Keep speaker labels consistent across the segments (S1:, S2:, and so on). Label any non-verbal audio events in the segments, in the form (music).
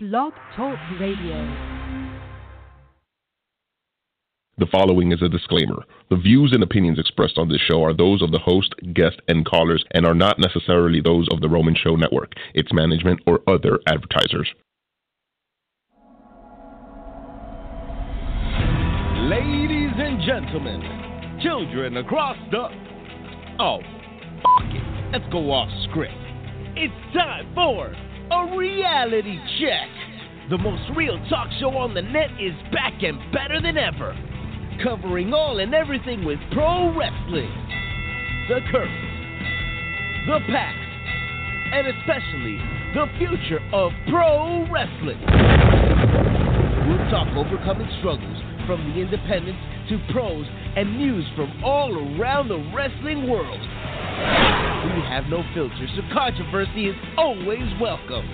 S1: Blog Talk Radio.
S2: The following is a disclaimer. The views and opinions expressed on this show are those of the host, guest, and callers and are not necessarily those of the Roman Show Network, its management, or other advertisers.
S3: Ladies and gentlemen, children across the. Oh, fuck it. Let's go off script. It's time for a reality check. The most real talk show on the net is back and better than ever. Covering all and everything with pro wrestling, the current, the past, and especially the future of pro wrestling. We'll talk overcoming struggles from the independents to pros and news from all around the wrestling world. We have no filters, so controversy is always welcome.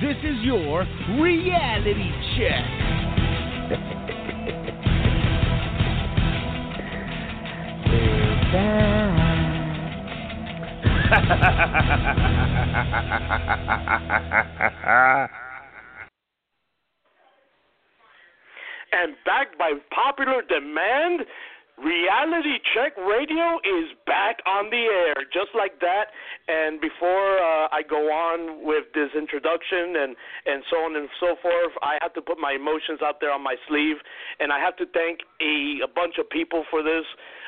S3: This is your reality check. (laughs)
S4: and backed by popular demand, Reality Check Radio is back on the air, just like that. And before uh, I go on with this introduction and and so on and so forth, I have to put my emotions out there on my sleeve, and I have to thank a, a bunch of people for this.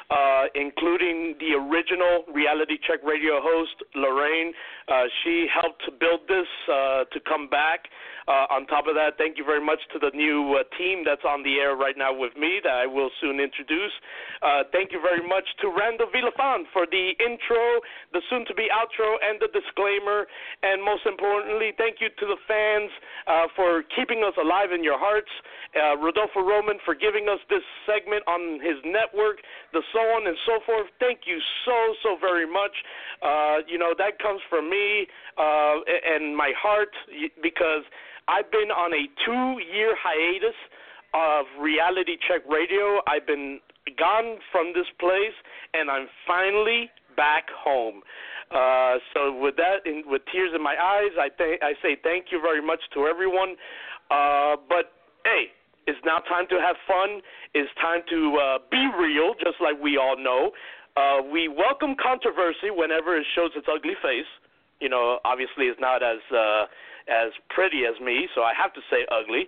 S4: Uh, including the original Reality Check Radio host, Lorraine. Uh, she helped to build this uh, to come back. Uh, on top of that, thank you very much to the new uh, team that's on the air right now with me that I will soon introduce. Uh, thank you very much to Randall Villafan for the intro, the soon to be outro, and the disclaimer. And most importantly, thank you to the fans uh, for keeping us alive in your hearts. Uh, Rodolfo Roman for giving us this segment on his network, the so on and so forth. Thank you so, so very much. Uh, you know, that comes from me and my heart because I've been on a two year hiatus of Reality Check Radio. I've been gone from this place, and I'm finally back home. Uh, so with that, in, with tears in my eyes, I th- I say thank you very much to everyone. Uh, but hey, it's now time to have fun. It's time to uh, be real, just like we all know. Uh, we welcome controversy whenever it shows its ugly face. You know, obviously, it's not as uh, as pretty as me, so I have to say ugly.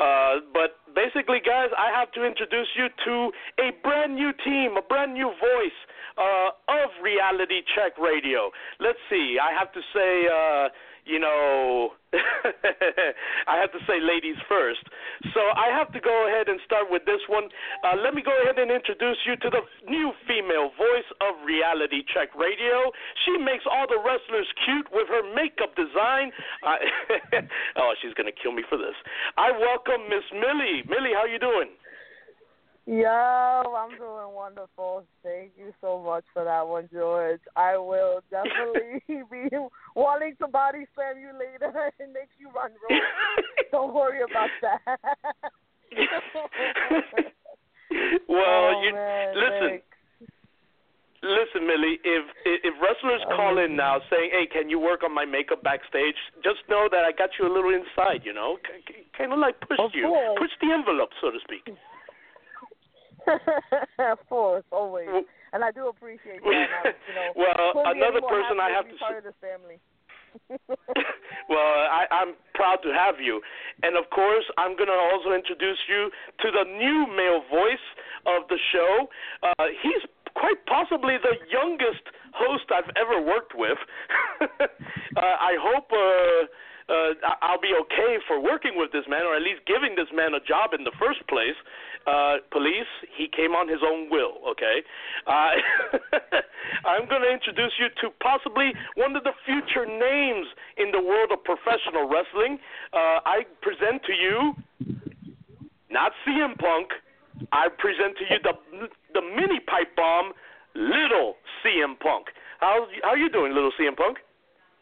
S4: Uh, but basically, guys, I have to introduce you to a brand new team, a brand new voice uh, of Reality Check Radio. Let's see. I have to say. Uh, you know, (laughs) I have to say ladies first. So I have to go ahead and start with this one. Uh, let me go ahead and introduce you to the new female voice of Reality Check Radio. She makes all the wrestlers cute with her makeup design. (laughs) Oh, she's going to kill me for this. I welcome Miss Millie. Millie, how you doing?
S5: Yo, I'm doing wonderful. Thank you so much for that one, George. I will (laughs) definitely be wanting to body slam you later (laughs) and make you run road. (laughs) Don't worry about that.
S4: well,
S5: oh,
S4: you
S5: man,
S4: listen.
S5: thanks.
S4: Listen, Millie, if if wrestlers call in now saying, "Hey, can you work on my makeup backstage?" Just know that I got you a little inside, you know, kind of like pushed
S5: Of
S4: you, pushed the envelope, so to speak.
S5: Of course, always. And I do appreciate that. I, you know, (laughs)
S4: Well, another person I have
S5: be
S4: to
S5: part
S4: s-
S5: of this family. (laughs)
S4: well, I, I'm proud to have you. And of course, I'm going to also introduce you to the new male voice of the show. Uh, he's quite possibly the youngest host I've ever worked with. (laughs) uh, I hope uh, uh, I'll be okay for working with this man, or at least giving this man a job in the first place. Uh, police, he came on his own will, okay? Uh, (laughs) I'm going to introduce you to possibly one of the future names in the world of professional wrestling. Uh, I present to you, not CM Punk, I present to you the the mini pipe bomb, little CM Punk. How how you doing, little CM Punk?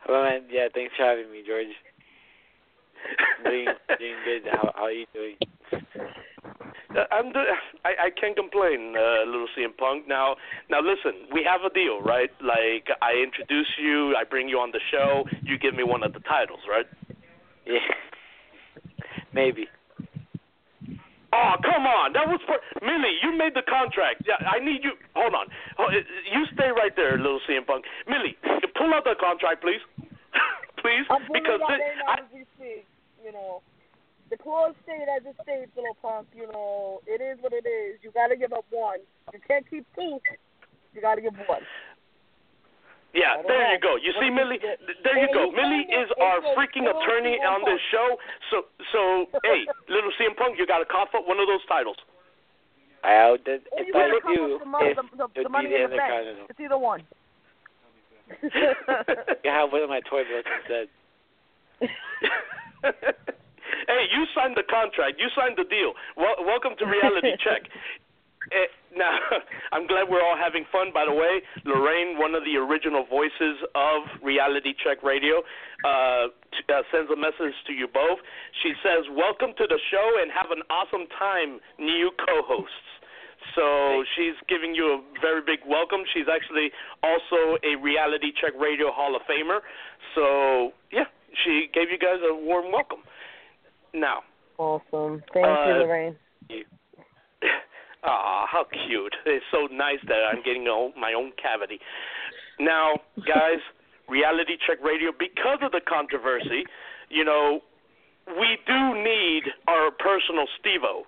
S6: Hello, man. Yeah, thanks for having me, George. Doing doing good. How how are you doing?
S4: Uh, I'm do- I I can't complain, uh, little CM Punk. Now now listen, we have a deal, right? Like I introduce you, I bring you on the show, you give me one of the titles, right?
S6: Yeah. Maybe.
S4: Oh, come on. That was for Millie. You made the contract. Yeah, I need you. Hold on. You stay right there, little CM Punk. Millie, pull out the contract, please. (laughs) please,
S7: I'm
S4: because
S7: this,
S4: this,
S7: I, as we speak. You know, the clause stayed as it stays, little punk. You know, it is what it is. You got to give up one. You can't keep two. You got to give one.
S4: Yeah, there you go. You see, Millie, there you go. Millie is our freaking attorney on this show. So, so, hey, (laughs) little CM Punk, you got to cough up one of those titles.
S6: I did.
S7: Or
S6: If
S7: you
S6: I
S7: gotta come
S6: do,
S7: the money,
S6: if
S7: the, the,
S6: it
S7: the money
S6: be the
S7: in the bank.
S6: Intercontinental.
S7: It's either one.
S6: You have one of my toy books instead. (laughs)
S4: hey, you signed the contract. You signed the deal. Well, welcome to Reality (laughs) Check. Eh, now, (laughs) I'm glad we're all having fun. By the way, Lorraine, one of the original voices of Reality Check Radio, uh, t- uh, sends a message to you both. She says, "Welcome to the show and have an awesome time, new co-hosts." So she's giving you a very big welcome. She's actually also a Reality Check Radio Hall of Famer. So yeah, she gave you guys a warm welcome. Now,
S7: Awesome. Thank you,
S4: Uh,
S7: Lorraine. (laughs)
S4: Ah, how cute. It's so nice that I'm getting my own cavity. Now, guys, (laughs) Reality Check Radio, because of the controversy, you know, we do need our personal Stevo.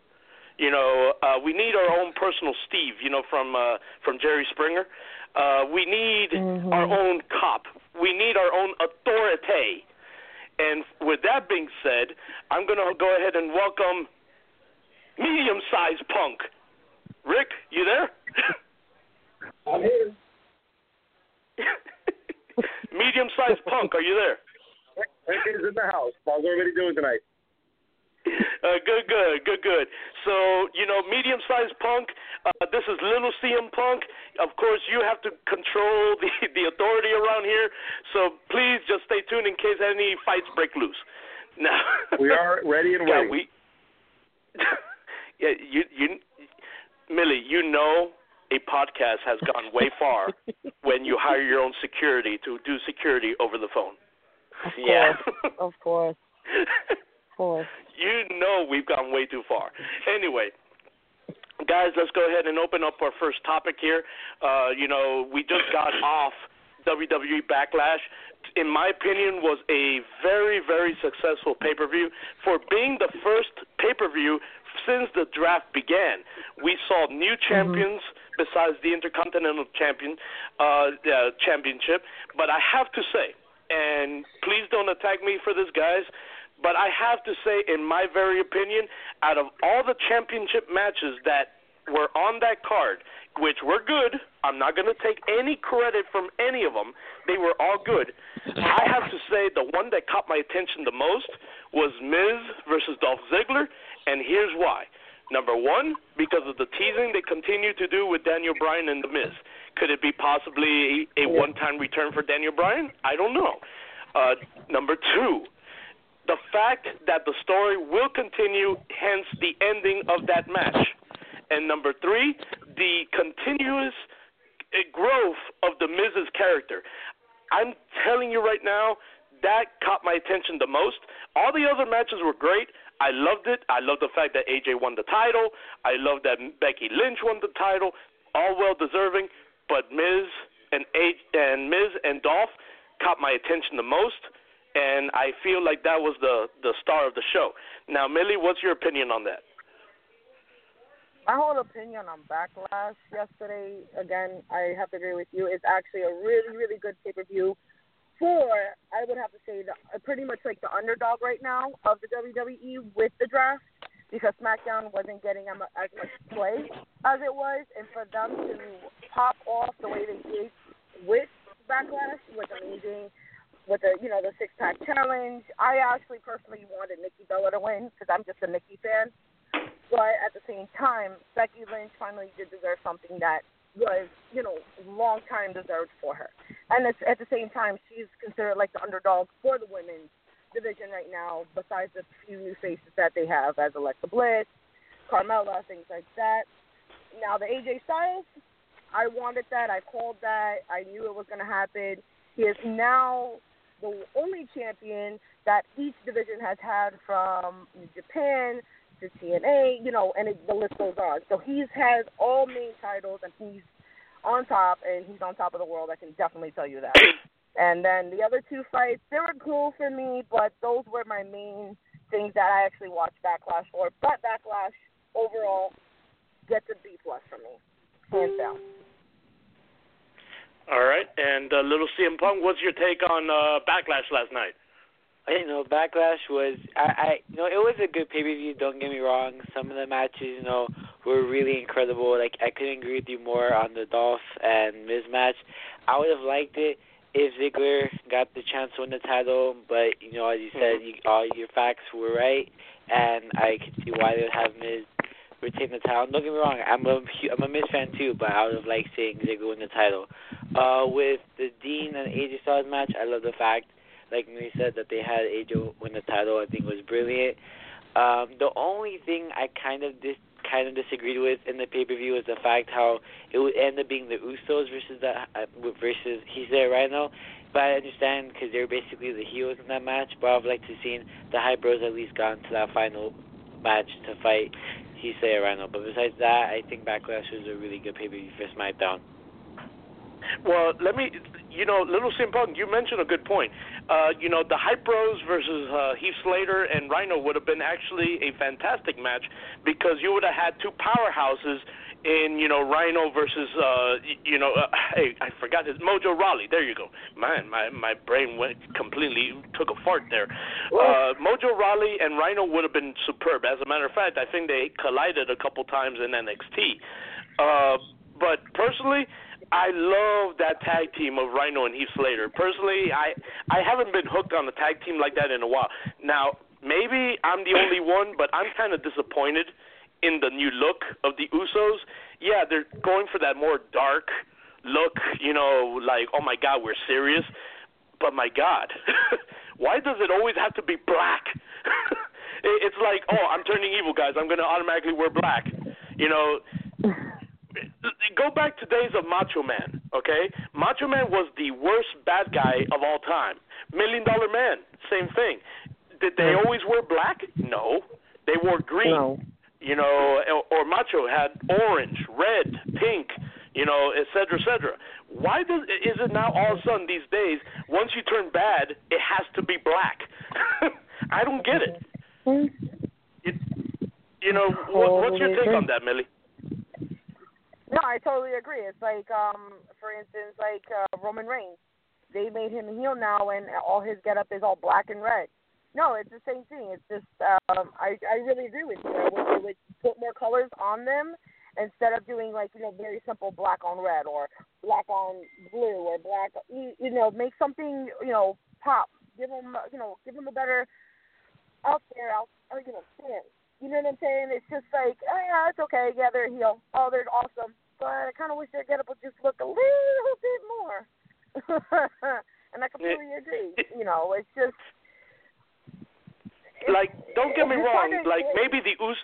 S4: You know, uh, we need our own personal Steve. You know, from uh, from Jerry Springer. Uh, we need
S7: Mhm.
S4: our own cop. We need our own authority. And with that being said, I'm going to go ahead and welcome medium-sized punk. Rick, you there?
S8: I'm here. (laughs)
S4: medium-sized punk, are you there?
S8: Rick is in the house. How's everybody doing tonight? (laughs)
S4: Uh, good, good, good, good. So, you know, medium sized punk, uh, this is little CM Punk. Of course, you have to control (laughs) the, the authority around here. So please just stay tuned in case any fights break loose. (laughs) Now,
S8: We are ready and
S4: yeah,
S8: waiting.
S4: we, yeah, you, you, Millie, you know a podcast has gone way far when you hire your own security to do security over the phone.
S6: Yeah.
S7: Of course. Of course.
S4: You know we've gone way too far. Anyway, guys, let's go ahead and open up our first topic here. Uh, you know, we just got (coughs) off WWE Backlash. In my opinion, was a very, very successful pay per view for being the first pay per view since the draft began. We saw new champions besides the Intercontinental Champion uh, uh, Championship, but I have to say, and please don't attack me for this, guys. But I have to say, in my very opinion, out of all the championship matches that were on that card, which were good, I'm not going to take any credit from any of them. They were all good. I have to say, the one that caught my attention the most was Miz versus Dolph Ziggler, and here's why. Number one, because of the teasing they continue to do with Daniel Bryan and The Miz. Could it be possibly a, a one-time return for Daniel Bryan? I don't know. Uh, number two, the fact that the story will continue, hence the ending of that match. And number three, the continuous growth of the Miz's character. I'm telling you right now, that caught my attention the most. All the other matches were great. I loved it. I loved the fact that AJ won the title. I loved that Becky Lynch won the title. All well deserving. But Miz and A and Miz and Dolph caught my attention the most and I feel like that was the the star of the show. Now, Millie, what's your opinion on that?
S7: My whole opinion on Backlash yesterday, again, I have to agree with you, is actually a really, really good pay per view for, I would have to say, the, uh, pretty much like the underdog right now of the WWE with the draft because SmackDown wasn't getting as much play as it was, and for them to pop off the way they did with Backlash was amazing. With the you know the six pack challenge, I actually personally wanted Nikki Bella to win because I'm just a Nikki fan. But at the same time, Becky Lynch finally did deserve something that was, you know, long time deserved for her. And it's, at the same time, she's considered like the underdog for the women's division right now, besides the few new faces that they have as Alexa Bliss, Carmella, things like that. Now, the AJ Styles, I wanted that. I called that. I knew it was going to happen. He is now the only champion that each division has had from Japan to TNA, you know, and it, the list goes on. So he's has all main titles, and he's on top, and he's on top of the world. I can definitely tell you that. And then the other two fights, they were cool for me, but those were my main things that I actually watched Backlash for. But Backlash overall gets a B plus from me, hands down.
S4: All right, and uh, little CM Punk, what's your take on uh, Backlash last night?
S6: You know, Backlash was I, I you know, it was a good pay per view, don't get me wrong. Some of the matches, you know, were really incredible. Like I couldn't agree with you more on the Dolph and Miz match. I would have liked it if Ziggler got the chance to win the title, but you know, as you said, you, all your facts were right, and I could see why they would have Miz retain the title. Don't get me wrong, I'm a I'm a Miz fan too, but I would have liked seeing Ziggler win the title. Uh, with the Dean and AJ Styles match, I love the fact, like we said, that they had AJ win the title. I think was brilliant. Um, the only thing I kind of dis- kind of disagreed with in the pay per view was the fact how it would end up being the Usos versus the uh, versus Heath Slater Rhyno. But I understand because they're basically the heroes in that match. But I'd like to see the Hype Bros at least gone to that final match to fight Slater Rhyno. But besides that, I think Backlash was a really good pay per view for SmackDown.
S4: Well, let me, you know, Little CM Punk, you mentioned a good point. Uh, you know, the Hype Bros versus uh, Heath Slater and Rhyno would have been actually a fantastic match because you would have had two powerhouses in, you know, Rhyno versus, uh, you know, uh, hey, I forgot his Mojo Rawley. There you go. Man, my my brain went completely took a fart there. Uh, Mojo Rawley and Rhyno would have been superb. As a matter of fact, I think they collided a couple times in NXT. Uh, but personally, I love that tag team of Rhyno and Heath Slater. Personally, I I haven't been hooked on a tag team like that in a while. Now, maybe I'm the only one, but I'm kind of disappointed in the new look of the Usos. Yeah, they're going for that more dark look, you know, like oh my god, we're serious. But my god, (laughs) why does it always have to be black? (laughs) it's like, oh, I'm turning evil, guys. I'm going to automatically wear black. You know, (laughs) go back to days of Macho Man, okay? Macho Man was the worst bad guy of all time. Million Dollar Man, same thing. Did they always wear black? No. They wore green.
S7: No.
S4: You know, or, Macho had orange, red, pink, you know, et cetera, et cetera. Why does is it now all of a sudden these days, once you turn bad, it has to be black? (laughs) I don't get it. it you know, what, what's your take on that, Millie?
S7: No, I totally agree. It's like, um, for instance, like uh, Roman Reigns. They made him a heel now, and all his getup is all black and red. No, it's the same thing. It's just, um, I I really agree with you. I wish they would put more colors on them instead of doing like you know very simple black on red or black on blue or black. You, you know, make something you know pop. Give them you know give them a better out there out or you know stance. You know what I'm saying? It's just like, oh yeah, it's okay. Yeah, they're heel. Oh, they're awesome. But I kind of wish their getup would just look a little bit more. (laughs) and I completely agree. You know, it's just
S4: like don't get me wrong, like maybe the Us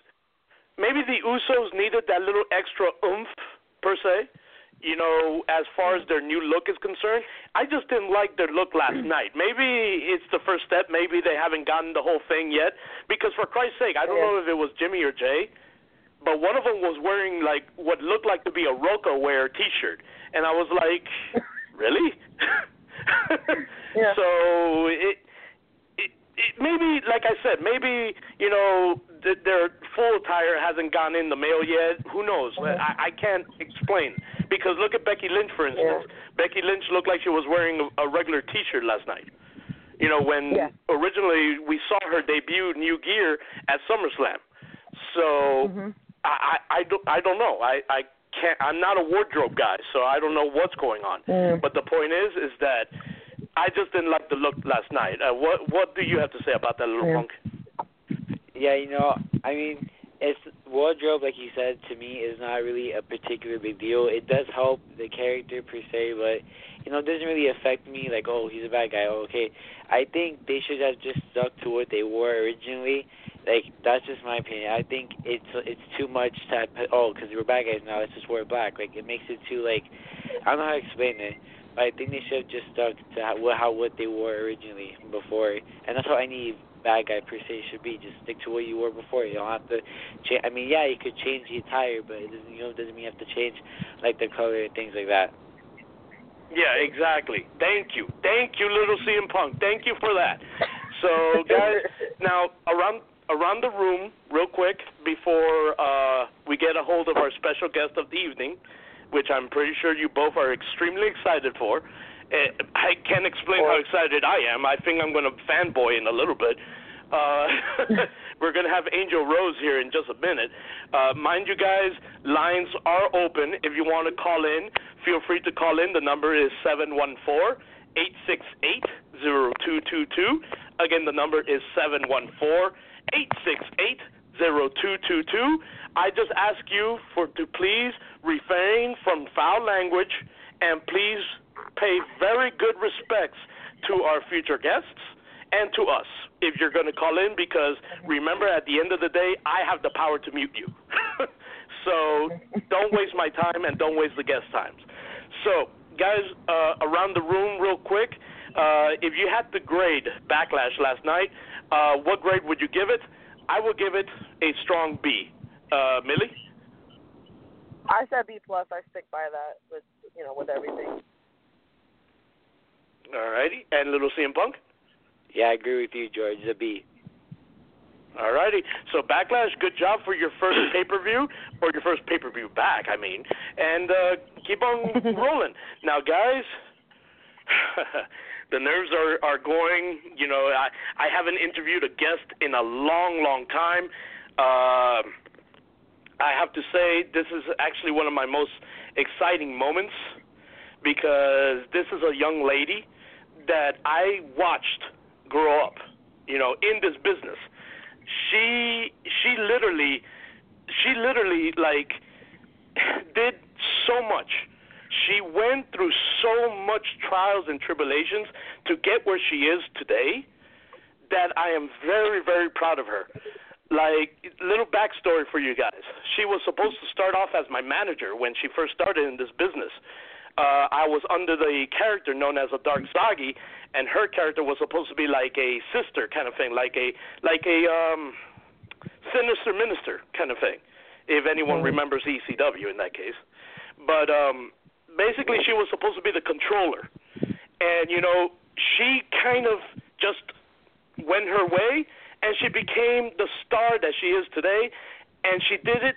S4: maybe the Usos needed that little extra oomph per se. You know, as far as their new look is concerned, I just didn't like their look last night. Maybe it's the first step. Maybe they haven't gotten the whole thing yet. Because for Christ's sake, I don't
S7: Yeah.
S4: know if it was Jimmy or Jay, but one of them was wearing like what looked like to be a Rocawear T-shirt, and I was like, (laughs) really? (laughs)
S7: Yeah.
S4: So it maybe, like I said, maybe you know th- their full attire hasn't gone in the mail yet. Who knows? I, I can't explain because look at Becky Lynch for instance. Becky Lynch looked like she was wearing a, a regular T-shirt last night. You know, when
S7: Yeah.
S4: originally we saw her debut new gear at SummerSlam. So
S7: Mhm.
S4: I, I I don't I don't know. I I can't. I'm not a wardrobe guy, so I don't know what's going on.
S7: Mm.
S4: But the point is, is that I just didn't like the look last night. Uh, what what do you have to say about that little
S7: Yeah.
S4: punk?
S6: Yeah, you know, I mean, it's wardrobe, like you said, to me is not really a particular big deal. It does help the character per se, but you know, it doesn't really affect me. Like, oh, he's a bad guy. Oh, okay. I think they should have just stuck to what they were originally, Like that's just my opinion. I think it's it's too much to oh because we're bad guys now. Let's just wear black. Like it makes it too like I don't know how to explain it. But I think they should have just stuck to how, how what they wore originally before, and that's how any bad guy per se should be. Just stick to what you wore before. You don't have to change. I mean, yeah, you could change the attire, but it doesn't you know doesn't mean you have to change like the color and things like that.
S4: Yeah, exactly. Thank you, thank you, little CM Punk. Thank you for that. So, guys, (laughs) now around around the room, real quick, before uh, we get a hold of our special guest of the evening, which I'm pretty sure you both are extremely excited for. Uh, I can't explain how excited I am. I think I'm going to fanboy in a little bit. Uh, (laughs) we're going to have Angel Rose here in just a minute. Uh, mind you, guys, lines are open. If you want to call in, feel free to call in. The number is 714 868 0222. Again, the number is 714 868 0222. I just ask you for to please refrain from foul language and please pay very good respects to our future guests and to us if you're going to call in because remember at the end of the day I have the power to mute you. (laughs) so don't waste my time and don't waste the guest times. So guys uh, around the room real quick, uh, if you had to grade Backlash last night, uh, what grade would you give it? I will give it a strong B. Uh, Millie?
S7: I said B plus. I stick by that with you know with everything.
S4: Alrighty, and little CM Punk.
S6: Yeah, I agree with you, George. It's a B.
S4: Alrighty, so Backlash, good job for your first (clears throat) pay per view or your first pay per view back. I mean, and uh, keep on (laughs) rolling. Now, guys. The nerves are are going. You know, I I haven't interviewed a guest in a long, long time. Uh, I have to say this is actually one of my most exciting moments because this is a young lady that I watched grow up. You know, in this business, she she literally she literally like (laughs) did so much she went through so much trials and tribulations to get where she is today that I am very, very proud of her. Like, little backstory for you guys. She was supposed to start off as my manager when she first started in this business. Uh, I was under the character known as a Dark Zagi, and her character was supposed to be like a sister kind of thing, like a like a um, sinister minister kind of thing. If anyone mm-hmm. remembers ECW in that case, but um, basically she was supposed to be the controller, and you know she kind of just went her way, and she became the star that she is today, and she did it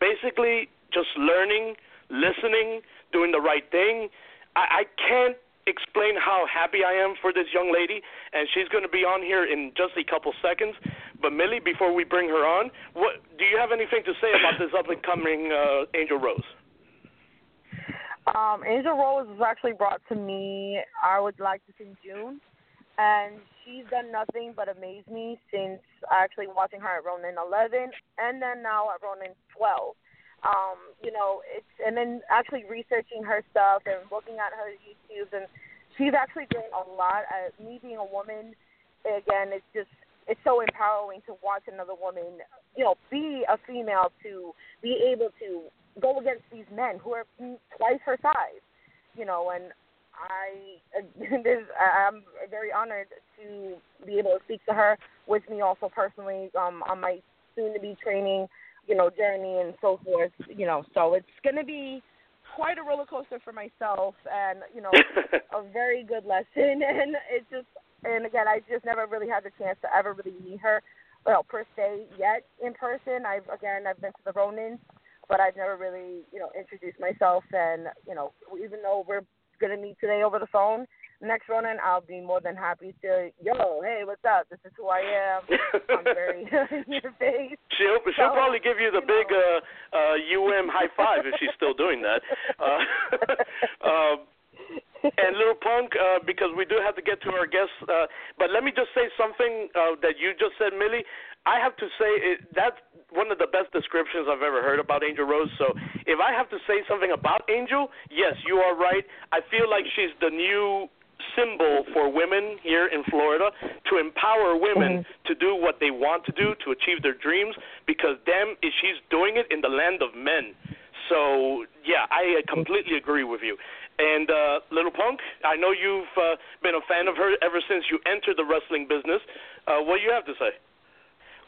S4: basically just learning, listening, doing the right thing. I, I can't explain how happy I am for this young lady, and she's going to be on here in just a couple seconds. But Millie, before we bring her on, what do you have anything to say about this up and coming uh, Angel Rose?
S7: Um, Angel Rose was actually brought to me, I would like to say June. And she's done nothing but amaze me since actually watching her at Ronin 11 and then now at Ronin 12. Um, you know, it's and then actually researching her stuff and looking at her YouTubes and she's actually doing a lot. Uh, me being a woman, again, it's just it's so empowering to watch another woman, you know, be a female to be able to go against these men who are twice her size, you know, and I (laughs) this, I'm very honored to be able to speak to her with me also personally um, on my soon to be training, you know, journey and so forth, you know. So it's going to be quite a roller coaster for myself and, you know, (laughs) a very good lesson (laughs) and it's just and again, I just never really had the chance to ever really meet her, well, per se yet in person. I've again, I've been to the Ronins but I've never really, you know, introduced myself. And you know, even though we're gonna meet today over the phone, next Ronin, I'll be more than happy to, yo, hey, what's up? This is who I am. I'm very (laughs) (laughs) in your face.
S4: She'll she'll probably give you the you big know. uh, uh, UM high five if she's still doing that. Uh, uh, (laughs) and little punk, uh, because we do have to get to our guests. Uh, but let me just say something uh, that you just said, Millie. I have to say it, that's one of the best descriptions I've ever heard about Angel Rose. So if I have to say something about Angel, yes, you are right. I feel like she's the new symbol for women here in Florida to empower women
S5: Mm-hmm.
S4: to do what they want to do to achieve their dreams because damn is she's doing it in the land of men. So yeah, I uh, completely agree with you. And uh, Little Punk, I know you've uh, been a fan of her ever since you entered the wrestling business. Uh, what do you have to say?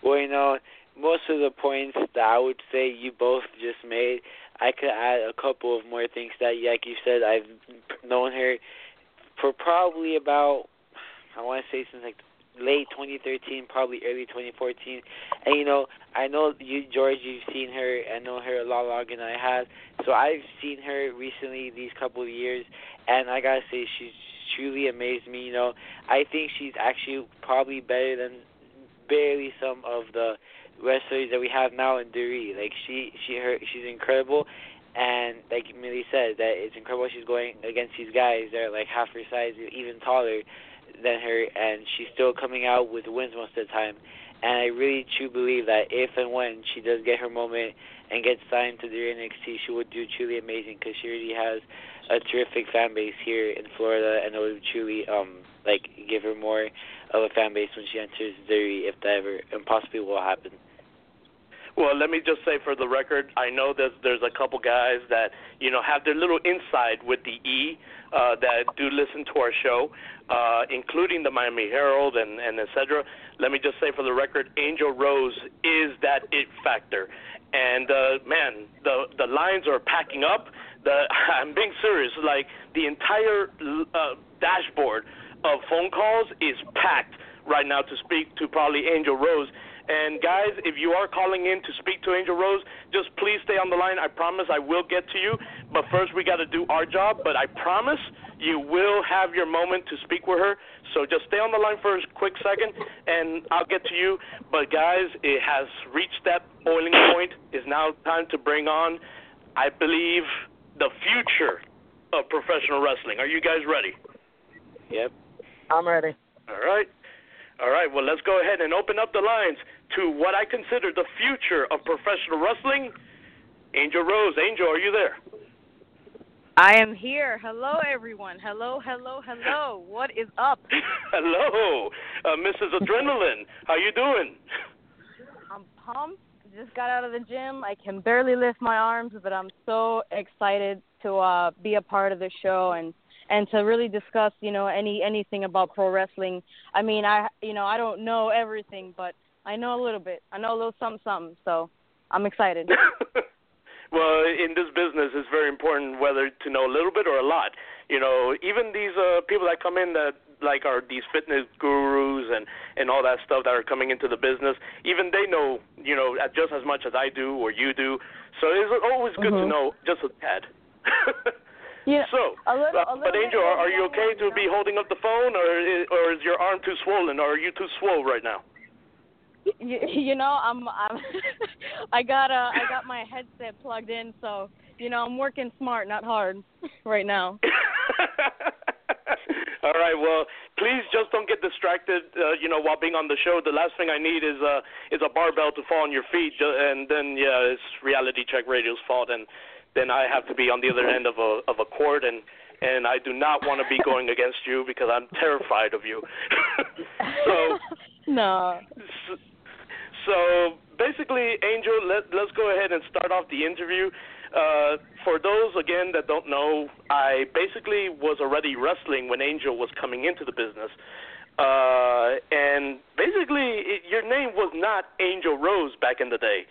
S6: Well, you know, most of the points that I would say you both just made, I could add a couple of more things that, like you said, I've known her for probably about, I want to say since like late 2013, probably early 2014. And you know, I know you, George, you've seen her. I know her a lot longer than I have. So I've seen her recently these couple of years, and I gotta say she's truly amazed me. You know, I think she's actually probably better than barely some of the wrestlers that we have now in Dury. Like she, she, her, she's incredible. And like Millie said, that it's incredible she's going against these guys that are like half her size, even taller than her, and she's still coming out with wins most of the time. And I really truly believe that if and when she does get her moment and gets signed to the NXT, she would do truly amazing because she already has a terrific fan base here in Florida, and it would truly um like give her more a fan base when she enters Dury, if that ever and possibly will happen.
S4: Well, let me just say for the record, I know there's there's a couple guys that you know have their little inside with the E uh, that do listen to our show, uh, including the Miami Herald and and et cetera. Let me just say for the record, Angel Rose is that it factor, and uh, man, the the lines are packing up. The (laughs) I'm being serious. Like the entire uh, dashboard of phone calls is packed right now to speak to probably Angel Rose. And guys, if you are calling in to speak to Angel Rose, just please stay on the line. I promise I will get to you. But first, we got to do our job. But I promise you will have your moment to speak with her. So just stay on the line for a quick second, and I'll get to you. But guys, it has reached that boiling point. It's now time to bring on, I believe, the future of professional wrestling. Are you guys ready?
S6: Yep.
S5: I'm ready.
S4: All right. All right. Well, let's go ahead and open up the lines to what I consider the future of professional wrestling. Angel Rose. Angel, are you there?
S9: I am here. Hello, everyone. Hello, hello, hello. (laughs) What is up?
S4: Hello, uh, Mrs. Adrenaline. How you doing?
S9: I'm pumped. Just got out of the gym. I can barely lift my arms, but I'm so excited to uh, be a part of the show and and to really discuss, you know, any anything about pro wrestling. I mean, I you know, I don't know everything, but I know a little bit. I know a little something something. So, I'm excited. (laughs)
S4: well, in this business, it's very important whether to know a little bit or a lot. You know, even these uh, people that come in that like are these fitness gurus and and all that stuff that are coming into the business, even they know, you know, just as much as I do or you do. So it's always good to
S9: Mhm.
S4: know just a tad. (laughs)
S9: Yeah,
S4: so,
S9: a little-
S4: uh,
S9: a
S4: but Angel, are, are you okay to be holding up the phone, or is, or is your arm too swollen, or are you too swole right now?
S9: you, (laughs) you know, I'm I'm (laughs) I got uh I got my headset plugged in, so you know, I'm working smart, not hard (laughs) right now.
S4: All right. Well, please just don't get distracted. Uh, you know, while being on the show, the last thing I need is uh is a barbell to fall on your feet, and then yeah, it's reality check radio's fault, and then I have to be on the other end of a of a cord, and and I do not want to be going against you because I'm terrified of you. (laughs) so (laughs)
S9: no.
S4: S- So basically, Angel, let, let's go ahead and start off the interview. Uh, for those again that don't know, I basically was already wrestling when Angel was coming into the business, uh, and basically it, your name was not Angel Rose back in the day.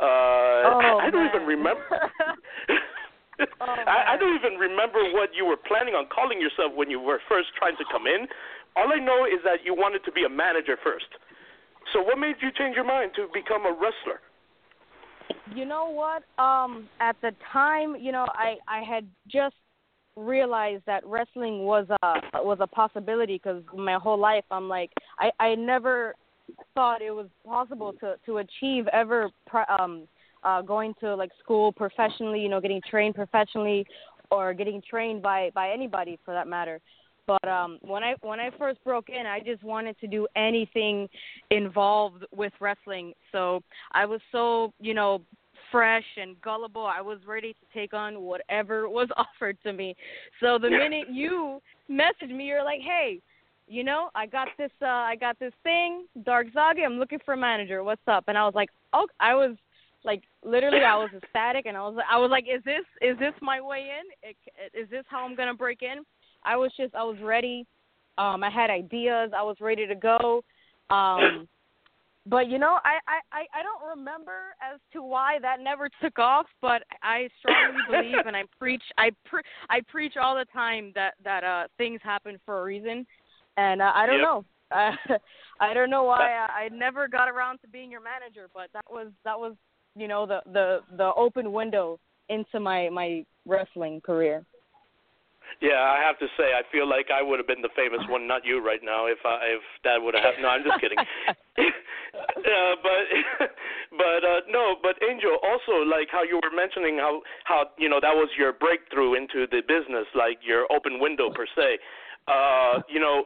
S4: Uh,
S9: oh,
S4: I, I don't
S9: man.
S4: even remember. (laughs) (laughs)
S9: Oh,
S4: I, I don't even remember what you were planning on calling yourself when you were first trying to come in. All I know is that you wanted to be a manager first. So what made you change your mind to become a wrestler?
S9: You know what? Um, at the time, you know, I I had just realized that wrestling was a was a possibility because my whole life I'm like I I never thought it was possible to to achieve ever um uh going to like school professionally, you know, getting trained professionally or getting trained by by anybody for that matter. But um when I when I first broke in, I just wanted to do anything involved with wrestling. So I was so, you know, fresh and gullible. I was ready to take on whatever (laughs) was offered to me. So the minute you messaged me, you're like, "Hey, you know, I got this uh I got this thing, Dark Zagi, I'm looking for a manager. What's up?" And I was like, "Oh, I was like literally I was ecstatic and I was I was like, "Is this is this my way in? Is this how I'm to break in?" I was just I was ready. Um I had ideas. I was ready to go. Um but you know, I, I, I don't remember as to why that never took off, but I strongly believe and I preach I pre- I preach all the time that that uh things happen for a reason. And uh, I don't
S4: Yep.
S9: know. (laughs) Uh, I don't know why I, I never got around to being your manager, but that was that was you know the the the open window into my my wrestling career.
S4: Yeah, I have to say, I feel like I would have been the famous one, not you, right now. If I, if that would have happened. No, I'm just kidding. (laughs) (laughs) uh, but but uh, no, but Angel, also like how you were mentioning how how you know that was your breakthrough into the business, like your open window per se. Uh, you know,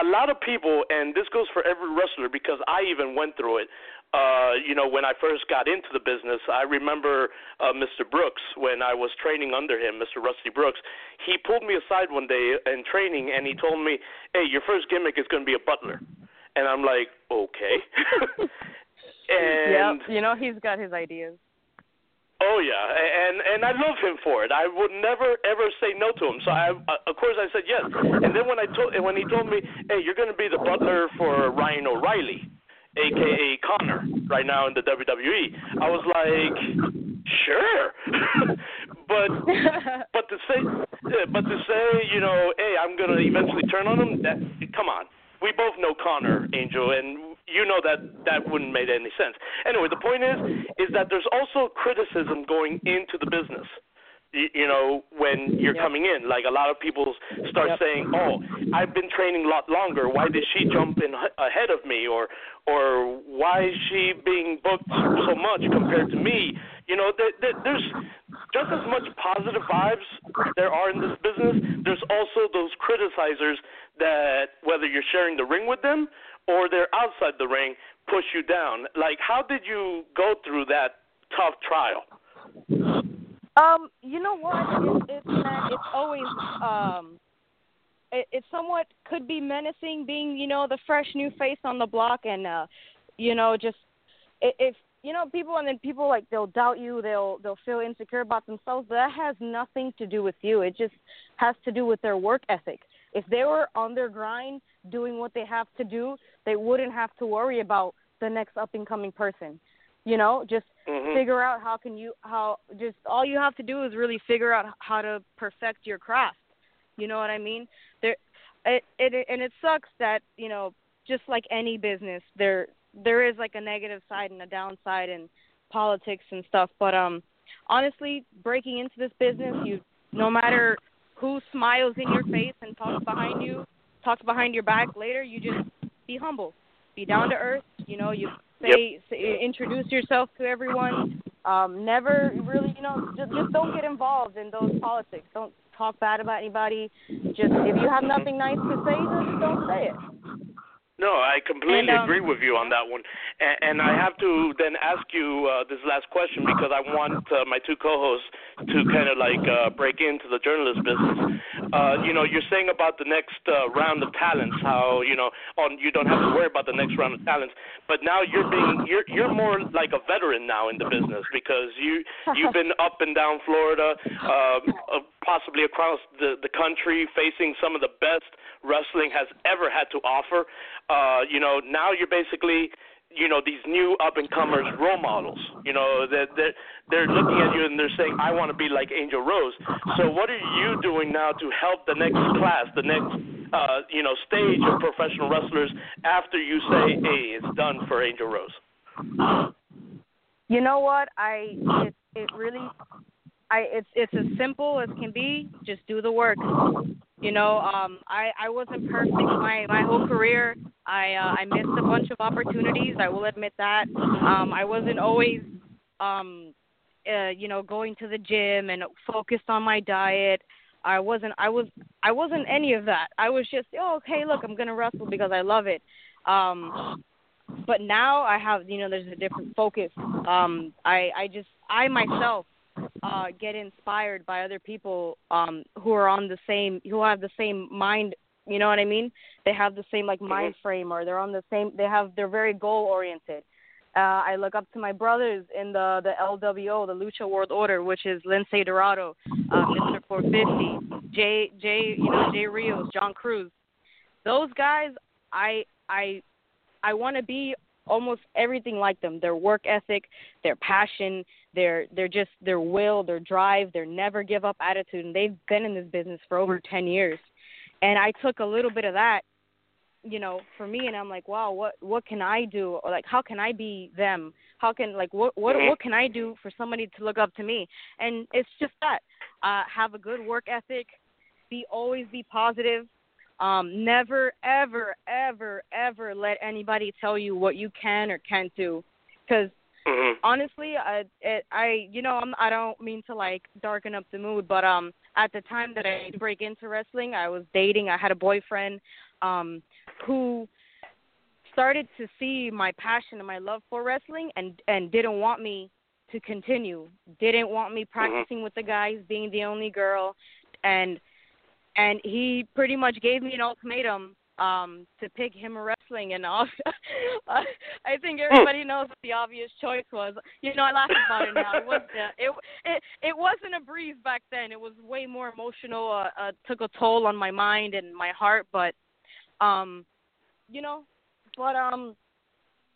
S4: a lot of people, and this goes for every wrestler because I even went through it. Uh, you know, when I first got into the business, I remember uh, Mr. Brooks when I was training under him, Mr. Rusty Brooks. He pulled me aside one day in training, and he told me, "Hey, your first gimmick is going to be a butler." And I'm like, "Okay." (laughs) (laughs) and
S9: yep, you know he's got his ideas.
S4: Oh yeah, and and I love him for it. I would never ever say no to him. So I, uh, of course, I said yes. And then when I told, when he told me, "Hey, you're going to be the butler for Ryan O'Reilly, aka Connor, right now in the WWE," I was like, "Sure," (laughs) but but to say, but to say, you know, "Hey, I'm going to eventually turn on him," that come on. We both know Connor, Angel, and you know that that wouldn't make any sense. Anyway, the point is, is that there's also criticism going into the business. You, you know, when you're
S9: Yep.
S4: coming in, like a lot of people start
S9: Yep.
S4: saying, "Oh, I've been training a lot longer. Why did she jump in ahead of me?" Or, or why is she being booked so much compared to me? You know, there, there, there's just as much positive vibes there are in this business. There's also those criticizers that whether you're sharing the ring with them or they're outside the ring push you down. Like, how did you go through that tough trial?
S9: Um, you know what? It's it's man, it's always um, it, it somewhat could be menacing being you know the fresh new face on the block and uh, you know just i- if you know people and then people like they'll doubt you, they'll they'll feel insecure about themselves. But that has nothing to do with you. It just has to do with their work ethic. If they were on their grind doing what they have to do, they wouldn't have to worry about the next up and coming person. You know, just
S4: Mhm.
S9: figure out how can you how just all you have to do is really figure out how to perfect your craft. You know what I mean? There it it and it sucks that, you know, just like any business, there there is like a negative side and a downside in politics and stuff, but um honestly, breaking into this business, you no matter who smiles in your face and talks behind you, talks behind your back later, you just be humble. Be down to earth, you know, you say, say introduce yourself to everyone. Um, never really, you know, just, just don't get involved in those politics. Don't talk bad about anybody. Just if you have nothing nice to say, just don't say it.
S4: No, I completely
S9: And, um,
S4: agree with you on that one. And, and I have to then ask you uh, this last question because I want uh, my two co-hosts to kind of like uh, break into the journalist business. Uh, you know, you're saying about the next uh, round of talents, how you know, on you don't have to worry about the next round of talents. But now you're being you're you're more like a veteran now in the business because you you've been (laughs) up and down Florida, um, uh, possibly across the the country, facing some of the best wrestling has ever had to offer. Uh, you know, now you're basically, you know, these new up and comers role models. You know, that they're, they're looking at you and they're saying, I want to be like Angel Rose. So what are you doing now to help the next class, the next, uh, you know, stage of professional wrestlers after you say, hey, it's done for Angel Rose?
S9: You know what? I it it really I it's it's as simple as can be. Just do the work. You know, um I I wasn't perfect my my whole career. I uh, I missed a bunch of opportunities. I will admit that. Um I wasn't always um uh, you know going to the gym and focused on my diet. I wasn't I was I wasn't any of that. I was just, "Oh, okay, look, I'm to wrestle because I love it." Um but now I have you know there's a different focus. Um, I I just I myself uh, get inspired by other people um, who are on the same who have the same mind. You know what I mean? They have the same like mind frame, or they're on the same. They have they're very goal oriented. Uh, I look up to my brothers in the the LWO, the Lucha World Order, which is Lince Dorado, uh, Mr. 450, Jay Jay, you know Jay Rios, John Cruz. Those guys, I I I want to be almost everything like them. Their work ethic, their passion, their their just their will, their drive, their never give up attitude, and they've been in this business for over 10 years. And I took a little bit of that you know for me and i'm like wow what what can i do? Or like how can i be them? How can like what what what can i do for somebody to look up to me? And it's just that uh have a good work ethic be always be positive um never ever ever ever let anybody tell you what you can or can't do. Because honestly i it i you know i'm i don't mean to like darken up the mood but um at the time that i break into wrestling i was dating i had a boyfriend um who started to see my passion and my love for wrestling and and didn't want me to continue. Didn't want me practicing with the guys being the only girl and and he pretty much gave me an ultimatum um to pick him wrestling and all (laughs) I think everybody knows what the obvious choice was. You know, I laugh about it now. It was uh, it it it wasn't a breeze back then. It was way more emotional. Uh, uh took a toll on my mind and my heart, but um you know, but um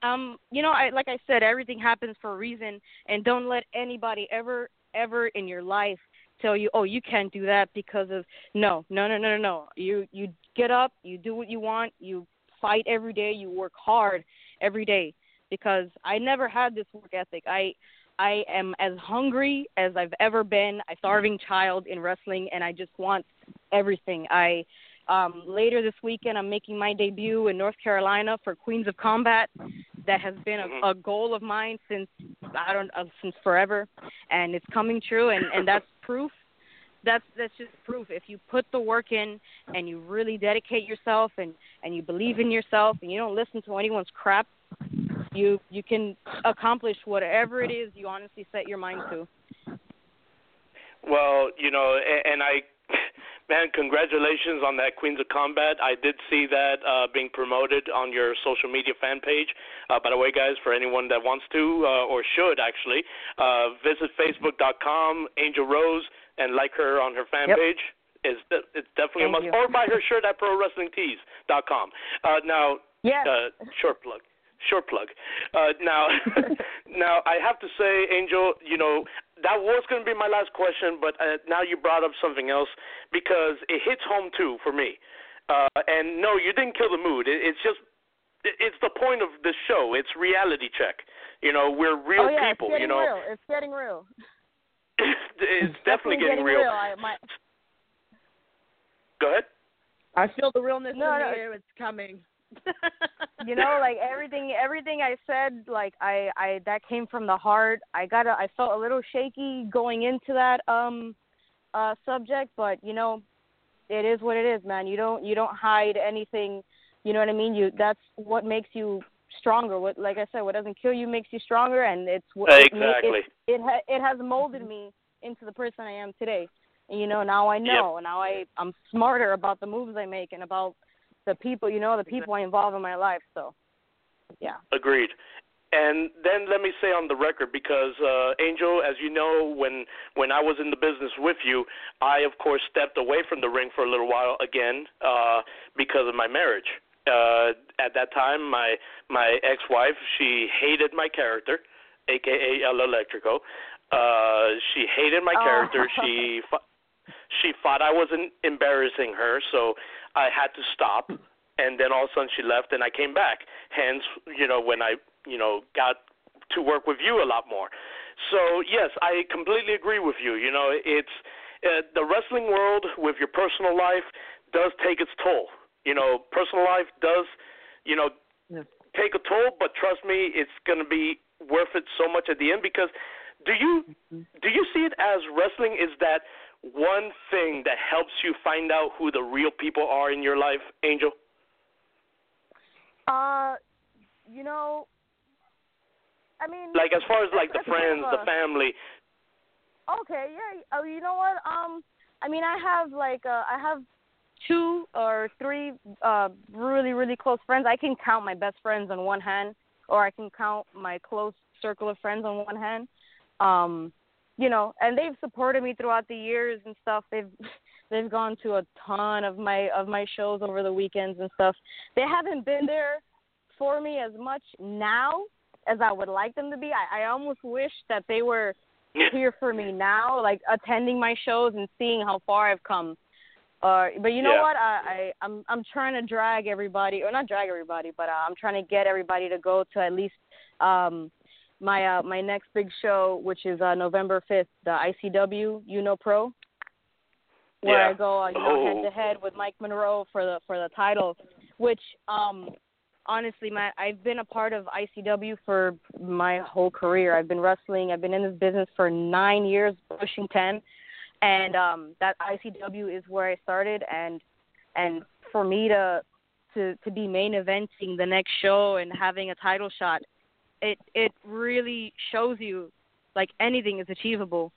S9: um you know, I like I said everything happens for a reason and don't let anybody ever ever in your life tell you, "Oh, you can't do that because of no, no, no, no, no, no." You you get up, you do what you want, you fight every day, you work hard every day because I never had this work ethic. I I am as hungry as I've ever been, a starving child in wrestling and I just want everything. I um later this weekend I'm making my debut in North Carolina for Queens of Combat. That has been a, a goal of mine since I don't uh, since forever and it's coming true and and that's proof that's that's just proof. If you put the work in and you really dedicate yourself and and you believe in yourself and you don't listen to anyone's crap, you you can accomplish whatever it is you honestly set your mind to.
S4: Well, you know, and, and I, man, congratulations on that Queens of Combat. I did see that uh, being promoted on your social media fan page. Uh, by the way, guys, for anyone that wants to uh, or should actually uh, visit Facebook.com, Angel Rose, and like her on her fan
S9: Yep.
S4: page. It's de- it's definitely
S9: Thank
S4: a must.
S9: you.
S4: Or buy her shirt at ProWrestlingTees.com. Uh, now,
S9: Yes.
S4: uh, short plug. Short plug. Uh, now, (laughs) now I have to say, Angel, you know that was going to be my last question, but uh, now you brought up something else because it hits home too for me. Uh, and no, you didn't kill the mood. It, it's just it- it's the point of the show. It's reality check. You know, we're real
S9: oh yeah,
S4: people.
S9: it's
S4: You know,
S9: real. It's getting real. (laughs) (laughs)
S4: it's definitely getting, real.
S9: I, my,
S4: Go ahead.
S5: I feel the realness
S9: No,
S5: in
S9: no.
S5: the air. It's coming.
S9: You know like everything everything i said like i i that came from the heart. I got a, i felt a little shaky going into that um uh subject but you know it is what it is man. You don't you don't hide anything. You know what i mean? You that's what makes you stronger. What like i said what doesn't kill you makes you stronger and it's what
S4: Exactly.
S9: it it, ha- it has molded me into the person i am today. And you know now i know. Now i i'm smarter about the moves i make and about the people, you know, the people I involve in my life. So, yeah.
S4: Agreed. And then let me say on the record, because uh, Angel, as you know, when when I was in the business with you, I of course stepped away from the ring for a little while again uh, because of my marriage. Uh, at that time, my my ex-wife she hated my character, aka El Electrico. Uh, she hated my
S9: Oh.
S4: character. (laughs) She fo- she thought I wasn't embarrassing her, so I had to stop. And then all of a sudden she left, and I came back. Hence, you know, when I, you know, got to work with you a lot more. So yes, I completely agree with you. You know, it's uh, the wrestling world with your personal life does take its toll. You know, personal life does, you know,
S5: Yeah.
S4: take a toll. But trust me, it's going to be worth it so much at the end because do you do you see it as wrestling is that one thing that helps you find out who the real people are in your life, Angel?
S9: Uh, you know, I mean,
S4: Like as far as like the friends, the family.
S9: Okay, yeah. Oh, you know what? Um, I mean, I have like uh, I have two or three uh really really close friends. I can count my best friends on one hand, or I can count my close circle of friends on one hand. Um, you know, and they've supported me throughout the years and stuff. They've (laughs) they've gone to a ton of my of my shows over the weekends and stuff. They haven't been there for me as much now as I would like them to be. I, I almost wish that they were (laughs) here for me now, like attending my shows and seeing how far I've come. Uh, but you know
S4: Yeah.
S9: what? I, I I'm I'm trying to drag everybody, or not drag everybody, but uh, I'm trying to get everybody to go to at least um my uh my next big show, which is uh November 5th, the ICW Uno Pro, where
S4: Yeah.
S9: I go uh, you know
S4: Oh.
S9: head to head with Mike Monroe for the for the title, which um honestly, my I've been a part of ICW for my whole career. I've been wrestling. I've been in this business for nine years, pushing ten, and um, that ICW is where I started. And and for me to to to be main eventing the next show and having a title shot, it it really shows you like anything is achievable.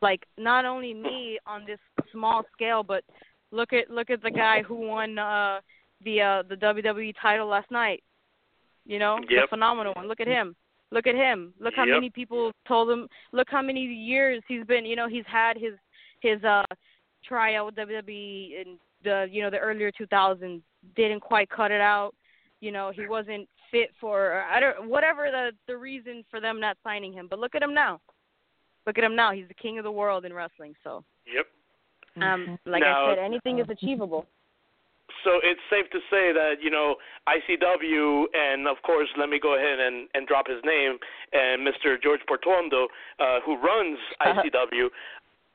S9: Like not only me on this small scale, but look at look at the guy who won uh the uh the WWE title last night. You know, the
S4: Yep.
S9: phenomenal one. Look at him. Look at him. Look how
S4: Yep.
S9: many people told him. Look how many years he's been. You know, he's had his his uh tryout with WWE in the you know the earlier 2000s. Didn't quite cut it out. You know, he wasn't fit for I don't whatever the the reason for them not signing him. But look at him now. Look at him now. He's the king of the world in wrestling. So,
S4: Yep.
S9: um, like
S4: Now-
S9: I said, anything is achievable.
S4: So it's safe to say that you know ICW, and of course, let me go ahead and, and drop his name, and Mr. George Portuondo, uh, who runs ICW.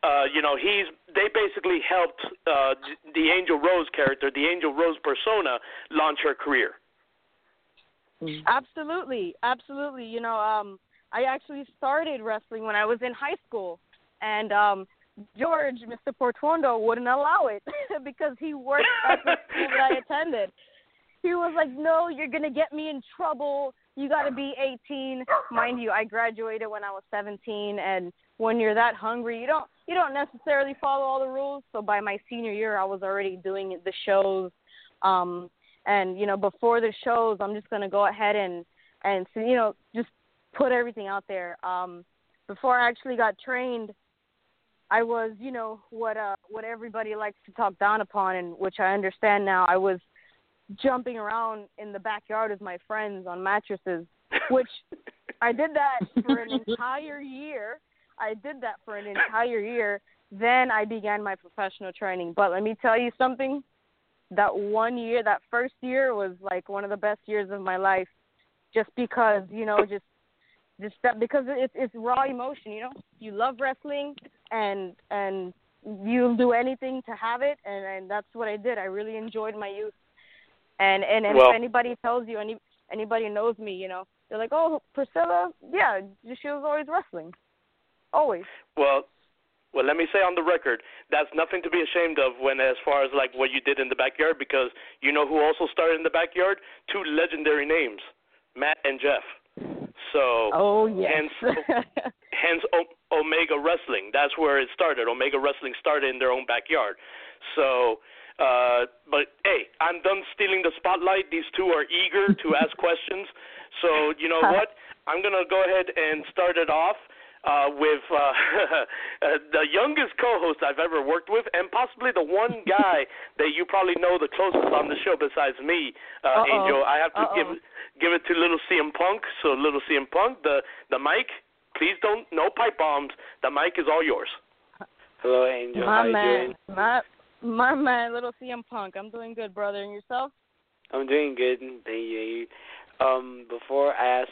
S4: Uh, you know, he's they basically helped uh, the Angel Rose character, the Angel Rose persona, launch her career.
S9: Absolutely, absolutely. You know, um, I actually started wrestling when I was in high school, and um, George, Mr. Portuondo, wouldn't allow it (laughs) because he worked at the school that I (laughs) attended. He was like, "No, you're gonna get me in trouble. You got to be 18." Mind you, I graduated when I was 17, and when you're that hungry, you don't you don't necessarily follow all the rules. So by my senior year, I was already doing the shows. Um, and you know, before the shows, I'm just gonna go ahead and and you know just put everything out there. Um, before I actually got trained, I was you know what uh what everybody likes to talk down upon, and which I understand now. I was jumping around in the backyard with my friends on mattresses, which (laughs) I did that for an entire year. I did that for an entire year. Then I began my professional training. But let me tell you something. That one year, that first year was like one of the best years of my life just because, you know, just just that because it's it's raw emotion, you know. You love wrestling and and you'll do anything to have it and, and that's what I did. I really enjoyed my youth. And and, and
S4: Well-
S9: if anybody tells you any anybody knows me, you know, they're like, "Oh, Priscilla, yeah, she was always wrestling." Always.
S4: Well, well, let me say on the record, that's nothing to be ashamed of when, as far as like what you did in the backyard, because you know who also started in the backyard? Two legendary names, Matt and Jeff. So,
S9: Oh yes.
S4: hence, hence o- Omega Wrestling. That's where it started. Omega Wrestling started in their own backyard. So, uh, but hey, I'm done stealing the spotlight. These two are eager to (laughs) ask questions. So, you know (laughs) what? I'm going to go ahead and start it off uh, with uh, (laughs) uh, the youngest co-host I've ever worked with, and possibly the one (laughs) guy that you probably know the closest on the show besides me, uh,
S9: Uh-oh.
S4: Angel. I have to
S9: Uh-oh.
S4: give give it to little CM Punk. So, little CM Punk, the the mic. Please don't no pipe bombs. The mic is all yours.
S6: Hello, Angel.
S9: my
S6: How you
S9: man,
S6: doing?
S9: my my man, little CM Punk. I'm doing good, brother. And yourself?
S6: I'm doing good. Thank you. Um, before I ask